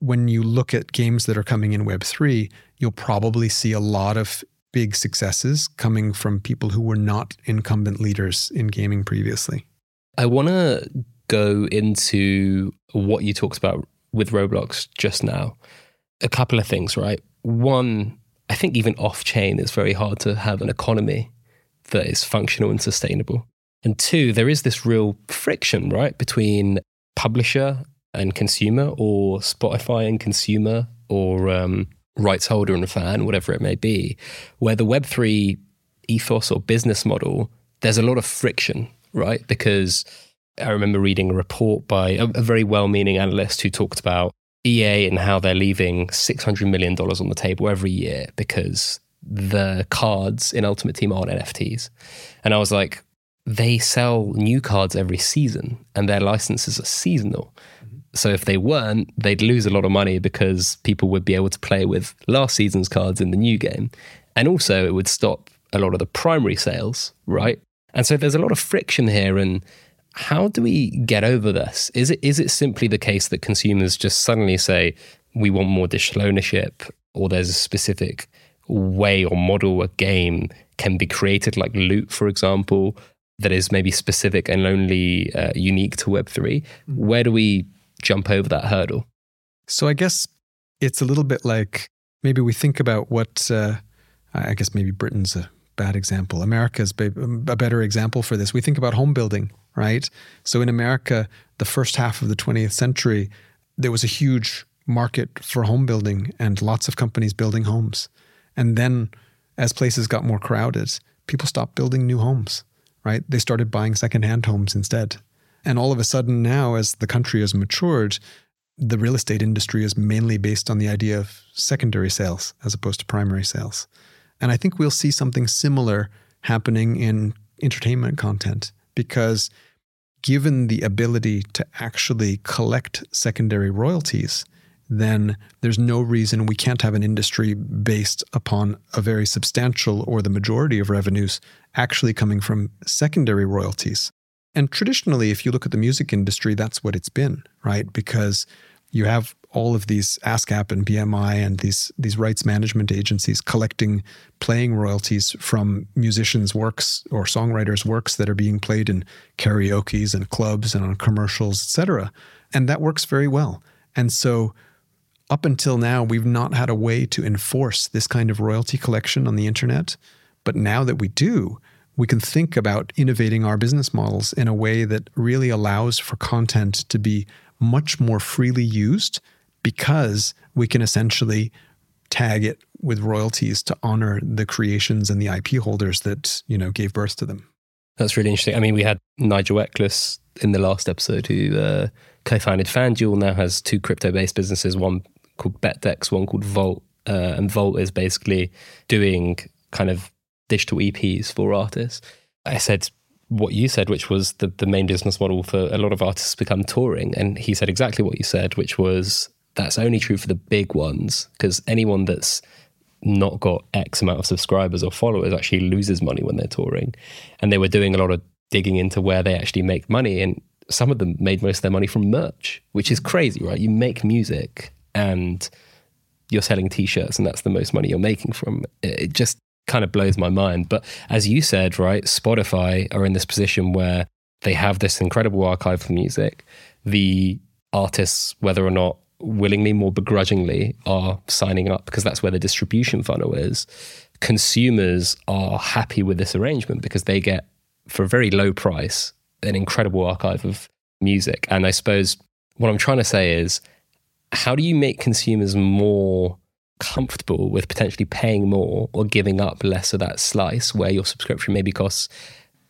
when you look at games that are coming in Web3, you'll probably see a lot of big successes coming from people who were not incumbent leaders in gaming previously. I want to go into what you talked about with Roblox just now. A couple of things, right? One, I think even off chain, it's very hard to have an economy that is functional and sustainable. And two, there is this real friction, right, between publisher and consumer, or Spotify and consumer, or um, rights holder and fan, whatever it may be, where the Web3 ethos or business model, there's a lot of friction, right? Because I remember reading a report by a, a very well meaning analyst who talked about EA and how they're leaving $600 million on the table every year because the cards in Ultimate Team aren't NFTs. And I was like, they sell new cards every season and their licenses are seasonal. Mm-hmm. So if they weren't, they'd lose a lot of money because people would be able to play with last season's cards in the new game. And also, it would stop a lot of the primary sales, right? And so there's a lot of friction here. And how do we get over this? Is it is it simply the case that consumers just suddenly say we want more digital ownership, or there's a specific way or model a game can be created, like Loot, for example, that is maybe specific and only uh, unique to Web3? Mm-hmm. Where do we jump over that hurdle? So I guess it's a little bit like maybe we think about what, uh, I guess maybe Britain's a bad example. America's a better example for this. We think about home building, right? So in America, the first half of the 20th century, there was a huge market for home building and lots of companies building homes. And then as places got more crowded, people stopped building new homes, right? They started buying secondhand homes instead. And all of a sudden now, as the country has matured, the real estate industry is mainly based on the idea of secondary sales as opposed to primary sales. And I think we'll see something similar happening in entertainment content because given the ability to actually collect secondary royalties, then there's no reason we can't have an industry based upon a very substantial or the majority of revenues actually coming from secondary royalties. And traditionally, if you look at the music industry, that's what it's been, right? Because you have all of these ASCAP and BMI and these these rights management agencies collecting playing royalties from musicians' works or songwriters' works that are being played in karaoke's and clubs and on commercials, etc. And that works very well. And so up until now, we've not had a way to enforce this kind of royalty collection on the internet. But now that we do, we can think about innovating our business models in a way that really allows for content to be much more freely used because we can essentially tag it with royalties to honor the creations and the IP holders that, you know, gave birth to them. That's really interesting. I mean, we had Nigel Eccles in the last episode who uh, co-founded FanDuel, now has two crypto-based businesses, one called BetDex, one called Vault, uh, and Vault is basically doing kind of digital EPs for artists. I said what you said, which was the, the main business model for a lot of artists become touring. And he said exactly what you said, which was that's only true for the big ones because anyone that's not got X amount of subscribers or followers actually loses money when they're touring. And they were doing a lot of digging into where they actually make money. And some of them made most of their money from merch, which is crazy, right? You make music and you're selling t-shirts and that's the most money you're making from it. it just kind of blows my mind. But as you said, right, Spotify are in this position where they have this incredible archive of music. The artists, whether or not willingly, more begrudgingly, are signing up because that's where the distribution funnel is. Consumers are happy with this arrangement because they get, for a very low price, an incredible archive of music. And I suppose what I'm trying to say is, how do you make consumers more comfortable with potentially paying more or giving up less of that slice where your subscription maybe costs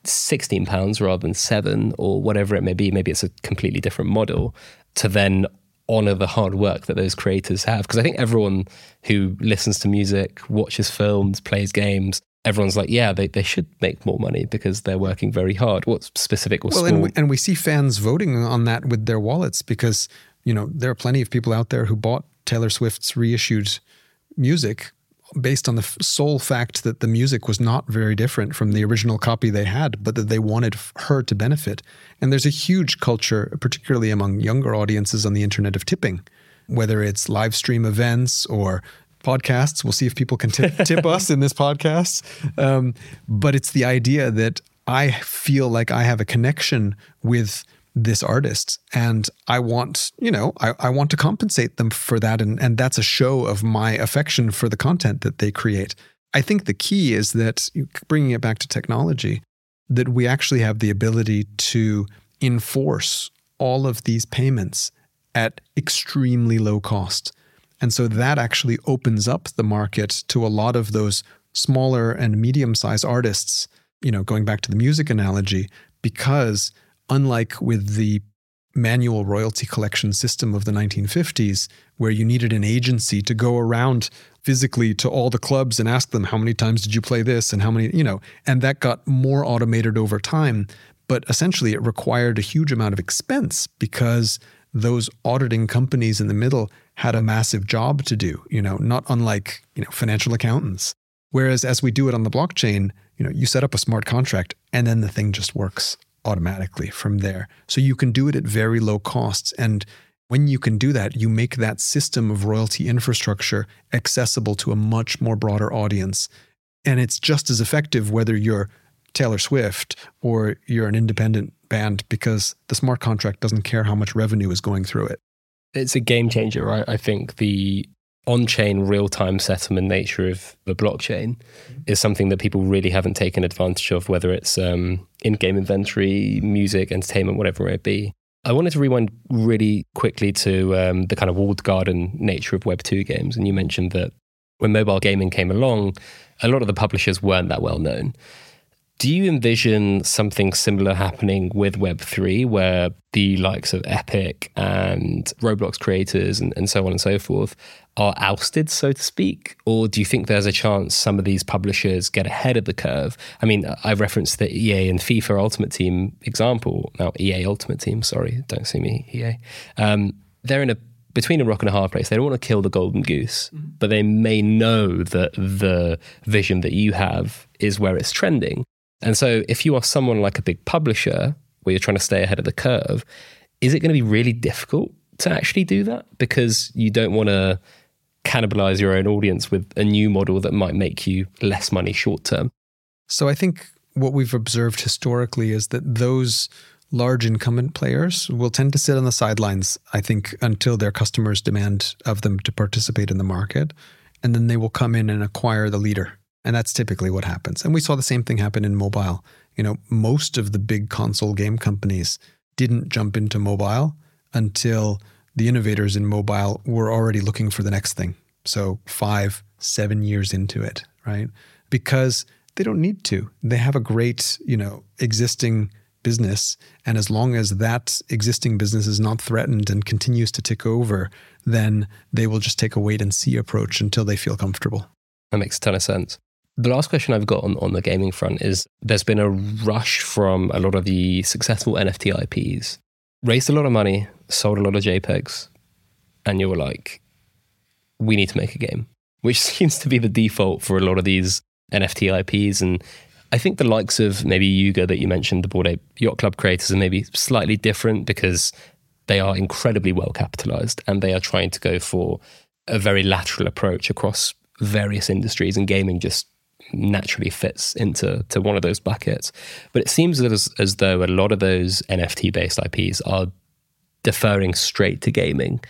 16 pounds rather than seven or whatever it may be. Maybe it's a completely different model to then honor the hard work that those creators have. Because i think everyone who listens to music watches films plays games everyone's like yeah they, they should make more money because they're working very hard. What's specific or well and we, and we see fans voting on that with their wallets because you know there are plenty of people out there who bought taylor swift's reissued music based on the sole fact that the music was not very different from the original copy they had, but that they wanted her to benefit. And there's a huge culture, particularly among younger audiences on the internet, of tipping, whether it's live stream events or podcasts. We'll see if people can tip, tip us in this podcast. Um, but it's the idea that I feel like I have a connection with this artist. And i want you know I, I, want to compensate them for that. And, and that's a show of my affection for the content that they create. I think the key is that bringing it back to technology that we actually have the ability to enforce all of these payments at extremely low cost. And so that actually opens up the market to a lot of those smaller and medium sized artists you know going back to the music analogy because unlike with the manual royalty collection system of the 1950s, where you needed an agency to go around physically to all the clubs and ask them, how many times did you play this and how many, you know, and that got more automated over time. But essentially, it required a huge amount of expense because those auditing companies in the middle had a massive job to do, you know, not unlike, you know, financial accountants. Whereas as we do it on the blockchain, you know, you set up a smart contract and then the thing just works automatically from there. So you can do it at very low costs. And when you can do that, you make that system of royalty infrastructure accessible to a much more broader audience. And it's just as effective whether you're Taylor Swift or you're an independent band because the smart contract doesn't care how much revenue is going through it. It's a game changer, right? I think the on chain real time settlement nature of the blockchain mm-hmm. is something that people really haven't taken advantage of, whether it's um, in game inventory, music, entertainment, whatever it may be. I wanted to rewind really quickly to um, the kind of walled garden nature of Web2 games. And you mentioned that when mobile gaming came along, a lot of the publishers weren't that well known. Do you envision something similar happening with Web3, where the likes of Epic and Roblox creators and, and so on and so forth are ousted, so to speak? Or do you think there's a chance some of these publishers get ahead of the curve? I mean, I referenced the EA and FIFA Ultimate Team example. Now, EA Ultimate Team, sorry, don't see me, EA. Um, they're in a between a rock and a hard place. They don't want to kill the golden goose, mm-hmm. but they may know that the vision that you have is where it's trending. And so, if you are someone like a big publisher where you're trying to stay ahead of the curve, is it going to be really difficult to actually do that because you don't want to cannibalize your own audience with a new model that might make you less money short term? So, I think what we've observed historically is that those large incumbent players will tend to sit on the sidelines, I think, until their customers demand of them to participate in the market. And then they will come in and acquire the leader and that's typically what happens. And we saw the same thing happen in mobile. You know, most of the big console game companies didn't jump into mobile until the innovators in mobile were already looking for the next thing. So, five, seven years into it, right? Because they don't need to. They have a great, you know, existing business. And as long as that existing business is not threatened and continues to tick over, then they will just take a wait and see approach until they feel comfortable. That makes a ton of sense. The last question I've got on, on the gaming front is there's been a rush from a lot of the successful NFT IPs, raised a lot of money, sold a lot of JPEGs, and you were like, we need to make a game, which seems to be the default for a lot of these NFT IPs. And I think the likes of maybe Yuga that you mentioned, the Bored Ape Yacht Club creators, are maybe slightly different because they are incredibly well capitalized and they are trying to go for a very lateral approach across various industries, and gaming just naturally fits into to one of those buckets. But it seems as, as though a lot of those NFT based IPs are deferring straight to gaming.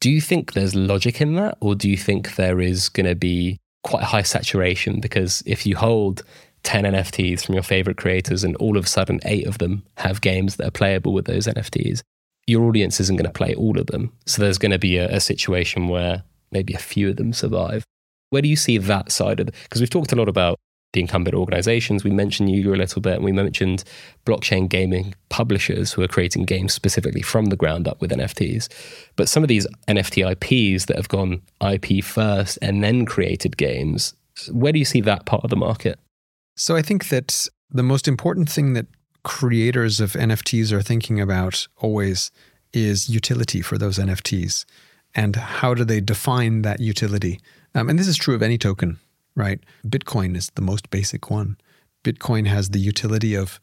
Do you think there's logic in that, or do you think there is going to be quite high saturation? Because if you hold 10 NFTs from your favorite creators and all of a sudden eight of them have games that are playable with those NFTs, your audience isn't going to play all of them. So there's going to be a, a situation where maybe a few of them survive. Where do you see that side of it? Because we've talked a lot about the incumbent organizations. We mentioned Yuga a little bit, and we mentioned blockchain gaming publishers who are creating games specifically from the ground up with NFTs. But some of these NFT IPs that have gone IP first and then created games, where do you see that part of the market? So I think that the most important thing that creators of NFTs are thinking about always is utility for those NFTs and how do they define that utility. Um, and this is true of any token right? Bitcoin is the most basic one. Bitcoin has the utility of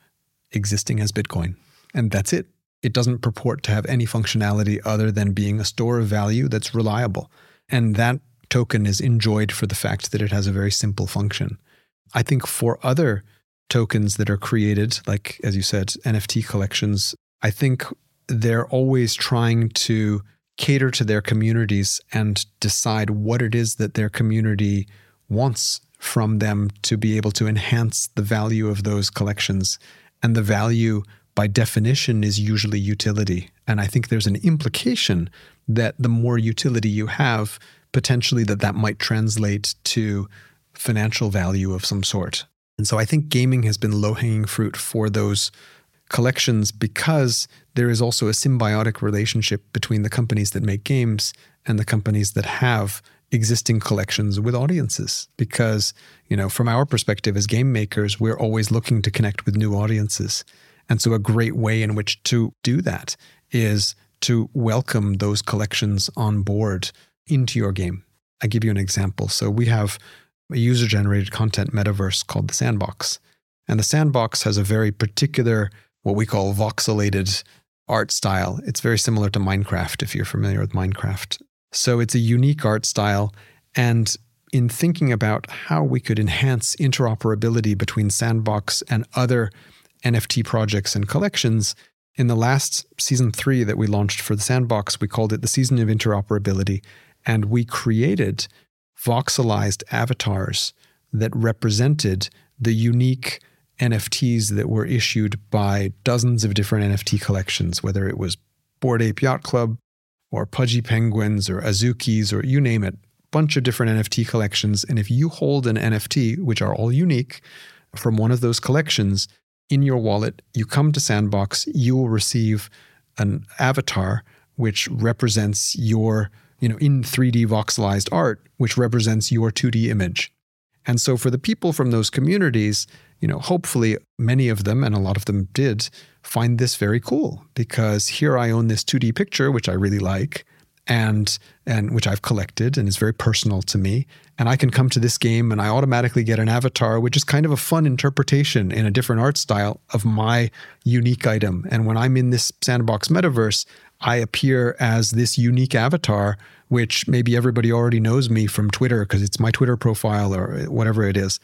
existing as Bitcoin, and that's it. It doesn't purport to have any functionality other than being a store of value that's reliable. And that token is enjoyed for the fact that it has a very simple function. I think for other tokens that are created, like, as you said, NFT collections, I think they're always trying to cater to their communities and decide what it is that their community wants from them to be able to enhance the value of those collections. And the value, by definition, is usually utility. And I think there's an implication that the more utility you have, potentially that that might translate to financial value of some sort. And so I think gaming has been low hanging fruit for those collections because there is also a symbiotic relationship between the companies that make games and the companies that have existing collections with audiences. Because you know from our perspective as game makers we're always looking to connect with new audiences. And so a great way in which to do that is to welcome those collections on board into your game. I give you an example. So we have a user generated content metaverse called the sandbox. And the sandbox has a very particular what we call voxelated art style it's very similar to minecraft if you're familiar with minecraft so it's a unique art style. And in thinking about how we could enhance interoperability between Sandbox and other NFT projects and collections, in the last season three that we launched for the Sandbox, we called it the Season of Interoperability. And we created voxelized avatars that represented the unique NFTs that were issued by dozens of different NFT collections, whether it was Bored Ape Yacht Club, or Pudgy Penguins or Azukis or you name it, bunch of different NFT collections. And if you hold an NFT, which are all unique from one of those collections in your wallet, you come to Sandbox, you will receive an avatar which represents your, you know, in 3D voxelized art, which represents your 2D image. And so for the people from those communities, you know, hopefully many of them, and a lot of them did, find this very cool because here I own this 2D picture, which I really like, and and which I've collected and is very personal to me. And I can come to this game and I automatically get an avatar, which is kind of a fun interpretation in a different art style of my unique item. And when I'm in this sandbox metaverse, I appear as this unique avatar, which maybe everybody already knows me from Twitter because it's my Twitter profile or whatever it is.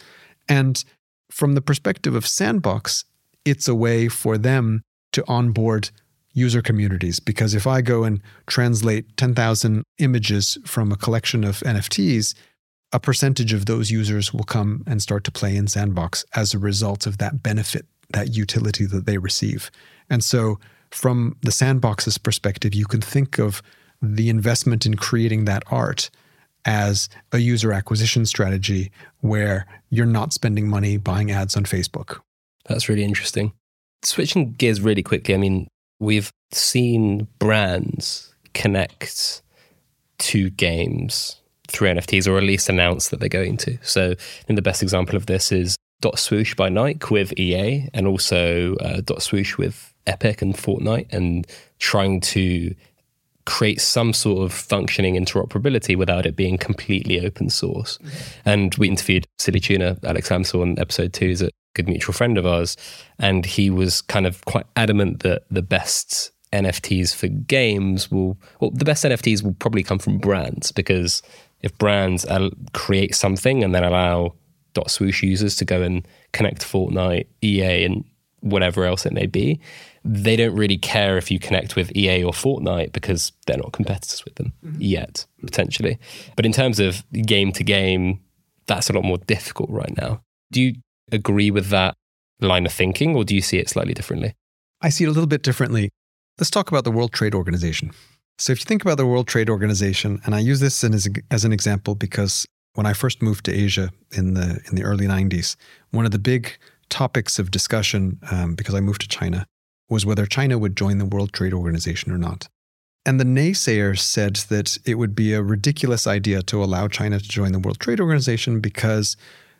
And from the perspective of Sandbox, it's a way for them to onboard user communities. Because if I go and translate 10,000 images from a collection of NFTs, a percentage of those users will come and start to play in Sandbox as a result of that benefit, that utility that they receive. And so, from the Sandbox's perspective, you can think of the investment in creating that art as a user acquisition strategy where you're not spending money buying ads on Facebook. That's really interesting. Switching gears really quickly, I mean, we've seen brands connect to games through NFTs or at least announce that they're going to. So, in the best example of this is Dot Swoosh by Nike with EA and also uh, Dot Swoosh with Epic and Fortnite and trying to create some sort of functioning interoperability without it being completely open source. Mm-hmm. And we interviewed Silly Tuna, Alex Amsel, on episode two, is a good mutual friend of ours. And he was kind of quite adamant that the best NFTs for games will, well, the best NFTs will probably come from brands because if brands create something and then allow dot swoosh users to go and connect Fortnite, EA, and whatever else it may be, they don't really care if you connect with EA or Fortnite because they're not competitors with them mm-hmm. yet, potentially. But in terms of game to game, that's a lot more difficult right now. Do you agree with that line of thinking or do you see it slightly differently? I see it a little bit differently. Let's talk about the World Trade Organization. So, if you think about the World Trade Organization, and I use this as, as an example because when I first moved to Asia in the in the early 90s, one of the big topics of discussion, um, because I moved to China, was whether China would join the World Trade Organization or not. And the naysayers said that it would be a ridiculous idea to allow China to join the World Trade Organization because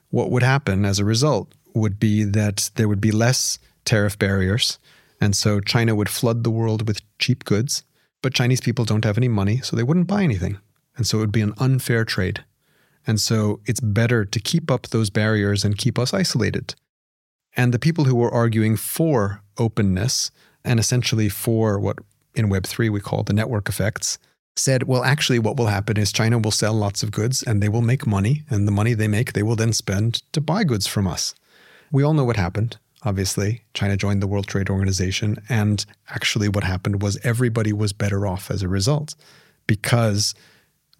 what would happen as a result would be that there would be less tariff barriers. And so China would flood the world with cheap goods, but Chinese people don't have any money, so they wouldn't buy anything. And so it would be an unfair trade. And so it's better to keep up those barriers and keep us isolated. And the people who were arguing for openness and essentially for what in Web3 we call the network effects said, well, actually, what will happen is China will sell lots of goods and they will make money. And the money they make, they will then spend to buy goods from us. We all know what happened. Obviously, China joined the World Trade Organization. And actually, what happened was everybody was better off as a result because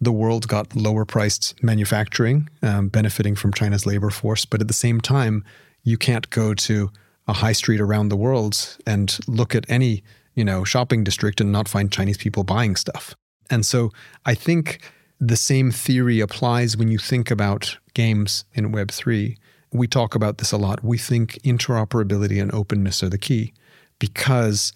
the world got lower priced manufacturing, um, benefiting from China's labor force. But at the same time, you can't go to a high street around the world and look at any you know shopping district and not find Chinese people buying stuff. And so I think the same theory applies when you think about games in Web three. We talk about this a lot. We think interoperability and openness are the key because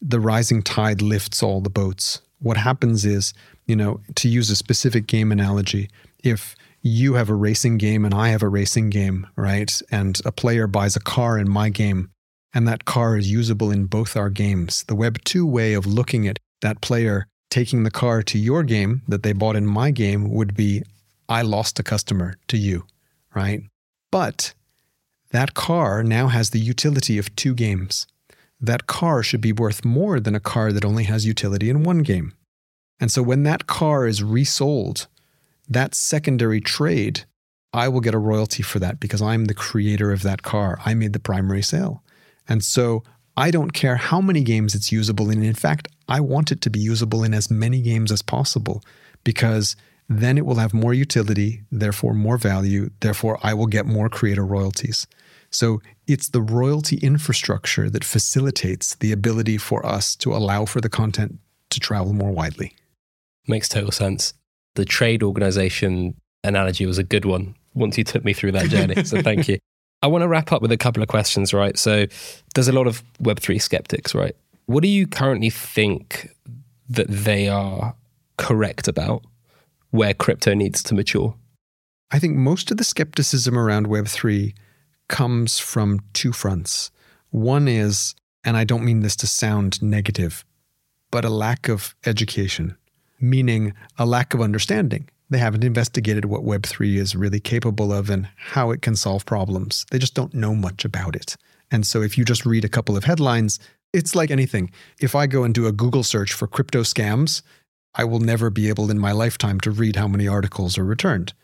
the rising tide lifts all the boats. What happens is, you know, to use a specific game analogy, if you have a racing game and I have a racing game, right? And a player buys a car in my game, and that car is usable in both our games. The Web 2 way of looking at that player taking the car to your game that they bought in my game would be I lost a customer to you, right? But that car now has the utility of two games. That car should be worth more than a car that only has utility in one game. And so when that car is resold that secondary trade, I will get a royalty for that because I'm the creator of that car. I made the primary sale. And so I don't care how many games it's usable in. In fact, I want it to be usable in as many games as possible because then it will have more utility, therefore more value, therefore I will get more creator royalties. So it's the royalty infrastructure that facilitates the ability for us to allow for the content to travel more widely. Makes total sense the trade organization analogy was a good one once you took me through that journey. so thank you. I want to wrap up with a couple of questions, right? So there's a lot of Web3 skeptics, right? What do you currently think that they are correct about where crypto needs to mature? I think most of the skepticism around Web3 comes from two fronts. One is, and I don't mean this to sound negative, but a lack of education meaning a lack of understanding. They haven't investigated what Web3 is really capable of and how it can solve problems. They just don't know much about it. And so if you just read a couple of headlines, it's like anything. If I go and do a Google search for crypto scams, I will never be able in my lifetime to read how many articles are returned.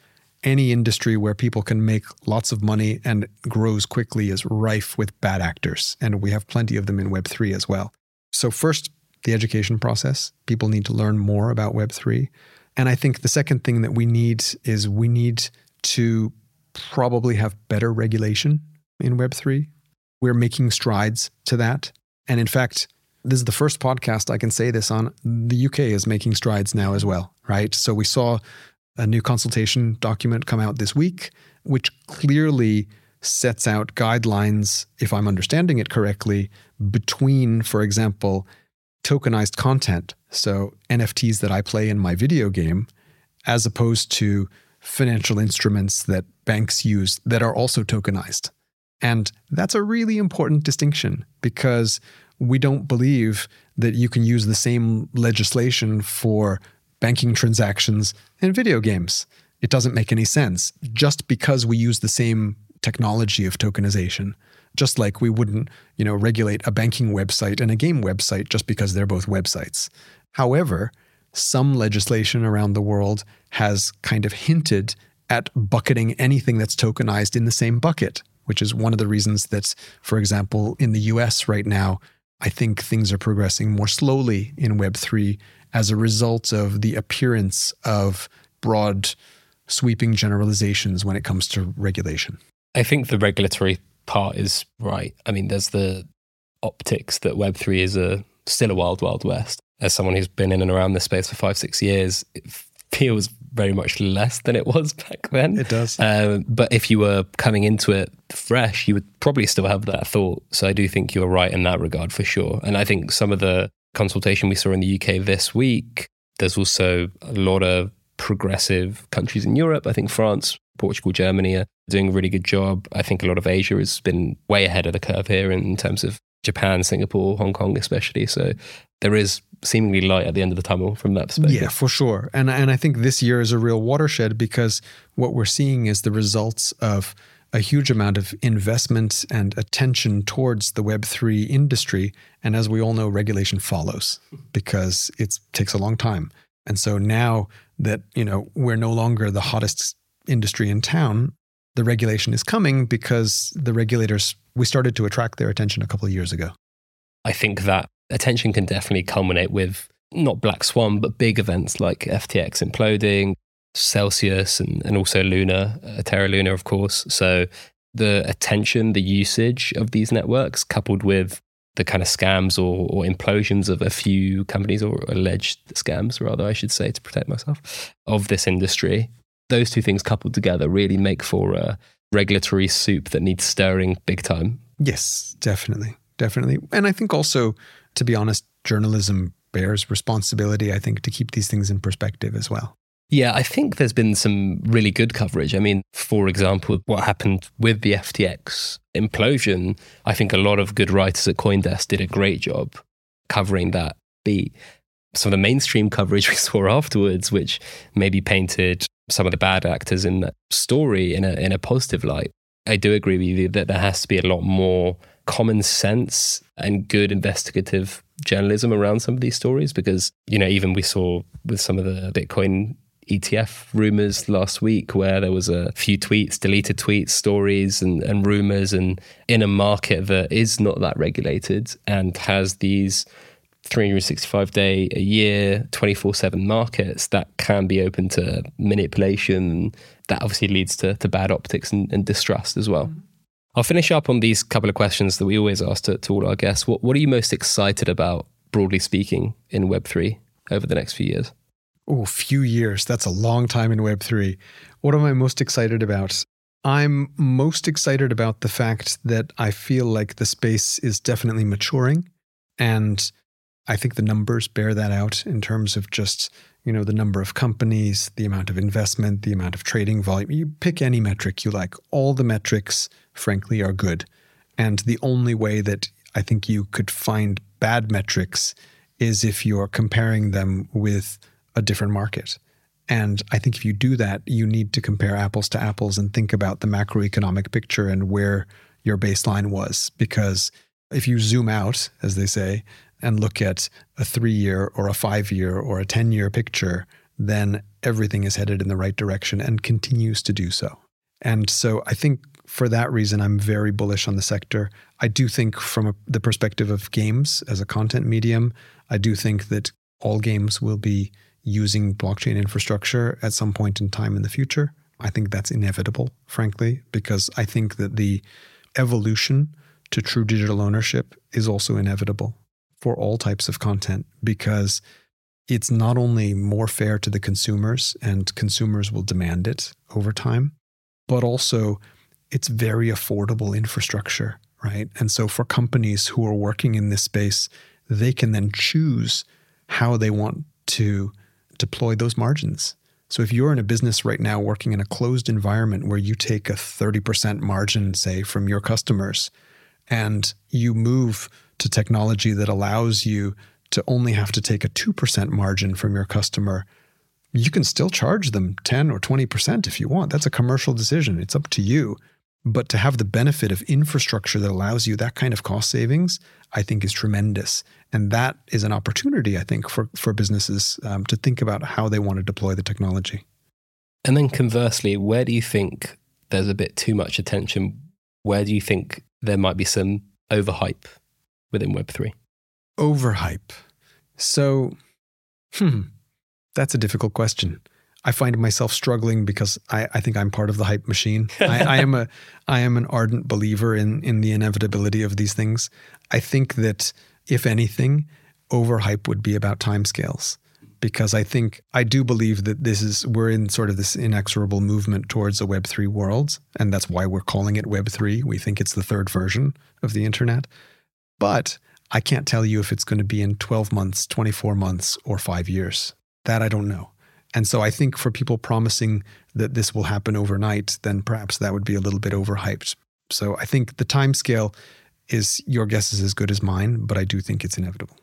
Any industry where people can make lots of money and grows quickly is rife with bad actors. And we have plenty of them in Web3 as well. So, first, the education process. People need to learn more about Web3. And I think the second thing that we need is we need to probably have better regulation in Web3. We're making strides to that. And in fact, this is the first podcast I can say this on. The UK is making strides now as well, right? So we saw a new consultation document come out this week, which clearly sets out guidelines, if I'm understanding it correctly, between, for example, tokenized content, so NFTs that I play in my video game, as opposed to financial instruments that banks use that are also tokenized. And that's a really important distinction because we don't believe that you can use the same legislation for banking transactions and video games. It doesn't make any sense just because we use the same technology of tokenization. Just like we wouldn't, you know, regulate a banking website and a game website just because they're both websites. However, some legislation around the world has kind of hinted at bucketing anything that's tokenized in the same bucket, which is one of the reasons that, for example, in the US right now, I think things are progressing more slowly in Web3 as a result of the appearance of broad, sweeping generalizations when it comes to regulation. I think the regulatory part is right. I mean, there's the optics that Web3 is a still a wild, wild west. As someone who's been in and around this space for five, six years, it feels very much less than it was back then. It does. Um, but if you were coming into it fresh, you would probably still have that thought. So I do think you are right in that regard for sure. And I think some of the consultation we saw in the UK this week, there's also a lot of progressive countries in Europe. I think France, Portugal, Germany are doing a really good job. I think a lot of Asia has been way ahead of the curve here in terms of Japan, Singapore, Hong Kong, especially. So there is seemingly light at the end of the tunnel from that perspective. Yeah, for sure. And and I think this year is a real watershed because what we're seeing is the results of a huge amount of investment and attention towards the web3 industry and as we all know regulation follows because it takes a long time. And so now that, you know, we're no longer the hottest industry in town, the regulation is coming because the regulators we started to attract their attention a couple of years ago. I think that attention can definitely culminate with not Black Swan, but big events like FTX imploding, Celsius, and, and also Luna, uh, Terra Luna, of course. So the attention, the usage of these networks, coupled with the kind of scams or, or implosions of a few companies or alleged scams, rather, I should say, to protect myself, of this industry, those two things coupled together really make for a regulatory soup that needs stirring big time. Yes, definitely. Definitely. And I think also to be honest, journalism bears responsibility, I think, to keep these things in perspective as well. Yeah, I think there's been some really good coverage. I mean, for example, what happened with the FTX implosion, I think a lot of good writers at Coindesk did a great job covering that beat. Some of the mainstream coverage we saw afterwards, which maybe painted some of the bad actors in that story in a, in a positive light. I do agree with you that there has to be a lot more common sense and good investigative journalism around some of these stories because, you know, even we saw with some of the Bitcoin ETF rumors last week where there was a few tweets, deleted tweets, stories and, and rumors and in a market that is not that regulated and has these 365 day a year 24/7 markets that can be open to manipulation that obviously leads to, to bad optics and, and distrust as well. Mm-hmm. I'll finish up on these couple of questions that we always ask to, to all our guests. What, what are you most excited about, broadly speaking, in Web3 over the next few years? Oh, few years. That's a long time in Web3. What am I most excited about? I'm most excited about the fact that I feel like the space is definitely maturing. And I think the numbers bear that out in terms of just you know, the number of companies, the amount of investment, the amount of trading volume. You pick any metric you like. All the metrics, frankly, are good. And the only way that I think you could find bad metrics is if you're comparing them with a different market. And I think if you do that, you need to compare apples to apples and think about the macroeconomic picture and where your baseline was. Because if you zoom out, as they say, and look at a three year or a five year or a 10 year picture, then everything is headed in the right direction and continues to do so. And so I think for that reason, I'm very bullish on the sector. I do think, from a, the perspective of games as a content medium, I do think that all games will be using blockchain infrastructure at some point in time in the future. I think that's inevitable, frankly, because I think that the evolution to true digital ownership is also inevitable for all types of content because it's not only more fair to the consumers and consumers will demand it over time, but also it's very affordable infrastructure, right? And so for companies who are working in this space, they can then choose how they want to deploy those margins. So if you're in a business right now working in a closed environment where you take a 30% margin, say, from your customers, and you move to technology that allows you to only have to take a 2% margin from your customer, you can still charge them 10 or 20% if you want. That's a commercial decision. It's up to you. But to have the benefit of infrastructure that allows you that kind of cost savings, I think is tremendous. And that is an opportunity, I think, for, for businesses um, to think about how they want to deploy the technology. And then conversely, where do you think there's a bit too much attention? Where do you think there might be some overhype within Web3? Overhype. So, hmm, that's a difficult question. I find myself struggling because I, I think I'm part of the hype machine. I, I, am a I am an ardent believer in in the inevitability of these things. I think that if anything, overhype would be about timescales. Because I think I do believe that this is we're in sort of this inexorable movement towards a Web three world, and that's why we're calling it Web three. We think it's the third version of the internet, but I can't tell you if it's going to be in 12 months, 24 months, or five years. That I don't know. And so I think for people promising that this will happen overnight, then perhaps that would be a little bit overhyped. So I think the time scale is your guess is as good as mine, but I do think it's inevitable.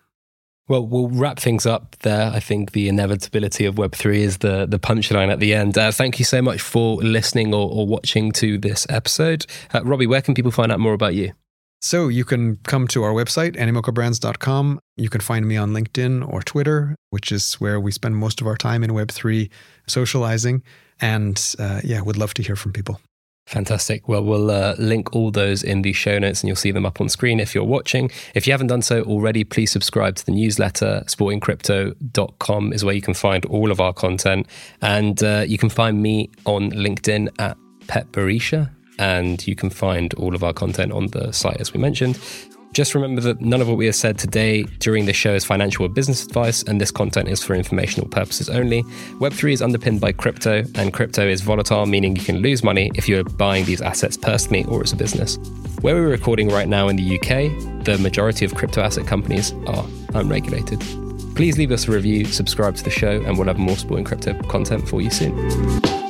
Well, we'll wrap things up there. I think the inevitability of Web3 is the, the punchline at the end. Uh, thank you so much for listening or, or watching to this episode. Uh, Robby, where can people find out more about you? So you can come to our website, animocabrands.com. You can find me on LinkedIn or Twitter, which is where we spend most of our time in Web3 socializing. And uh, yeah, would love to hear from people. Fantastic. Well, we'll uh, link all those in the show notes and you'll see them up on screen if you're watching. If you haven't done so already, please subscribe to the newsletter. Sportingcrypto.com is where you can find all of our content. And uh, you can find me on LinkedIn at Pet Barisha and you can find all of our content on the site as we mentioned. Just remember that none of what we have said today during this show is financial or business advice, and this content is for informational purposes only. Web3 is underpinned by crypto, and crypto is volatile, meaning you can lose money if you're buying these assets personally or as a business. Where we're recording right now in the UK, the majority of crypto asset companies are unregulated. Please leave us a review, subscribe to the show, and we'll have more sporting crypto content for you soon.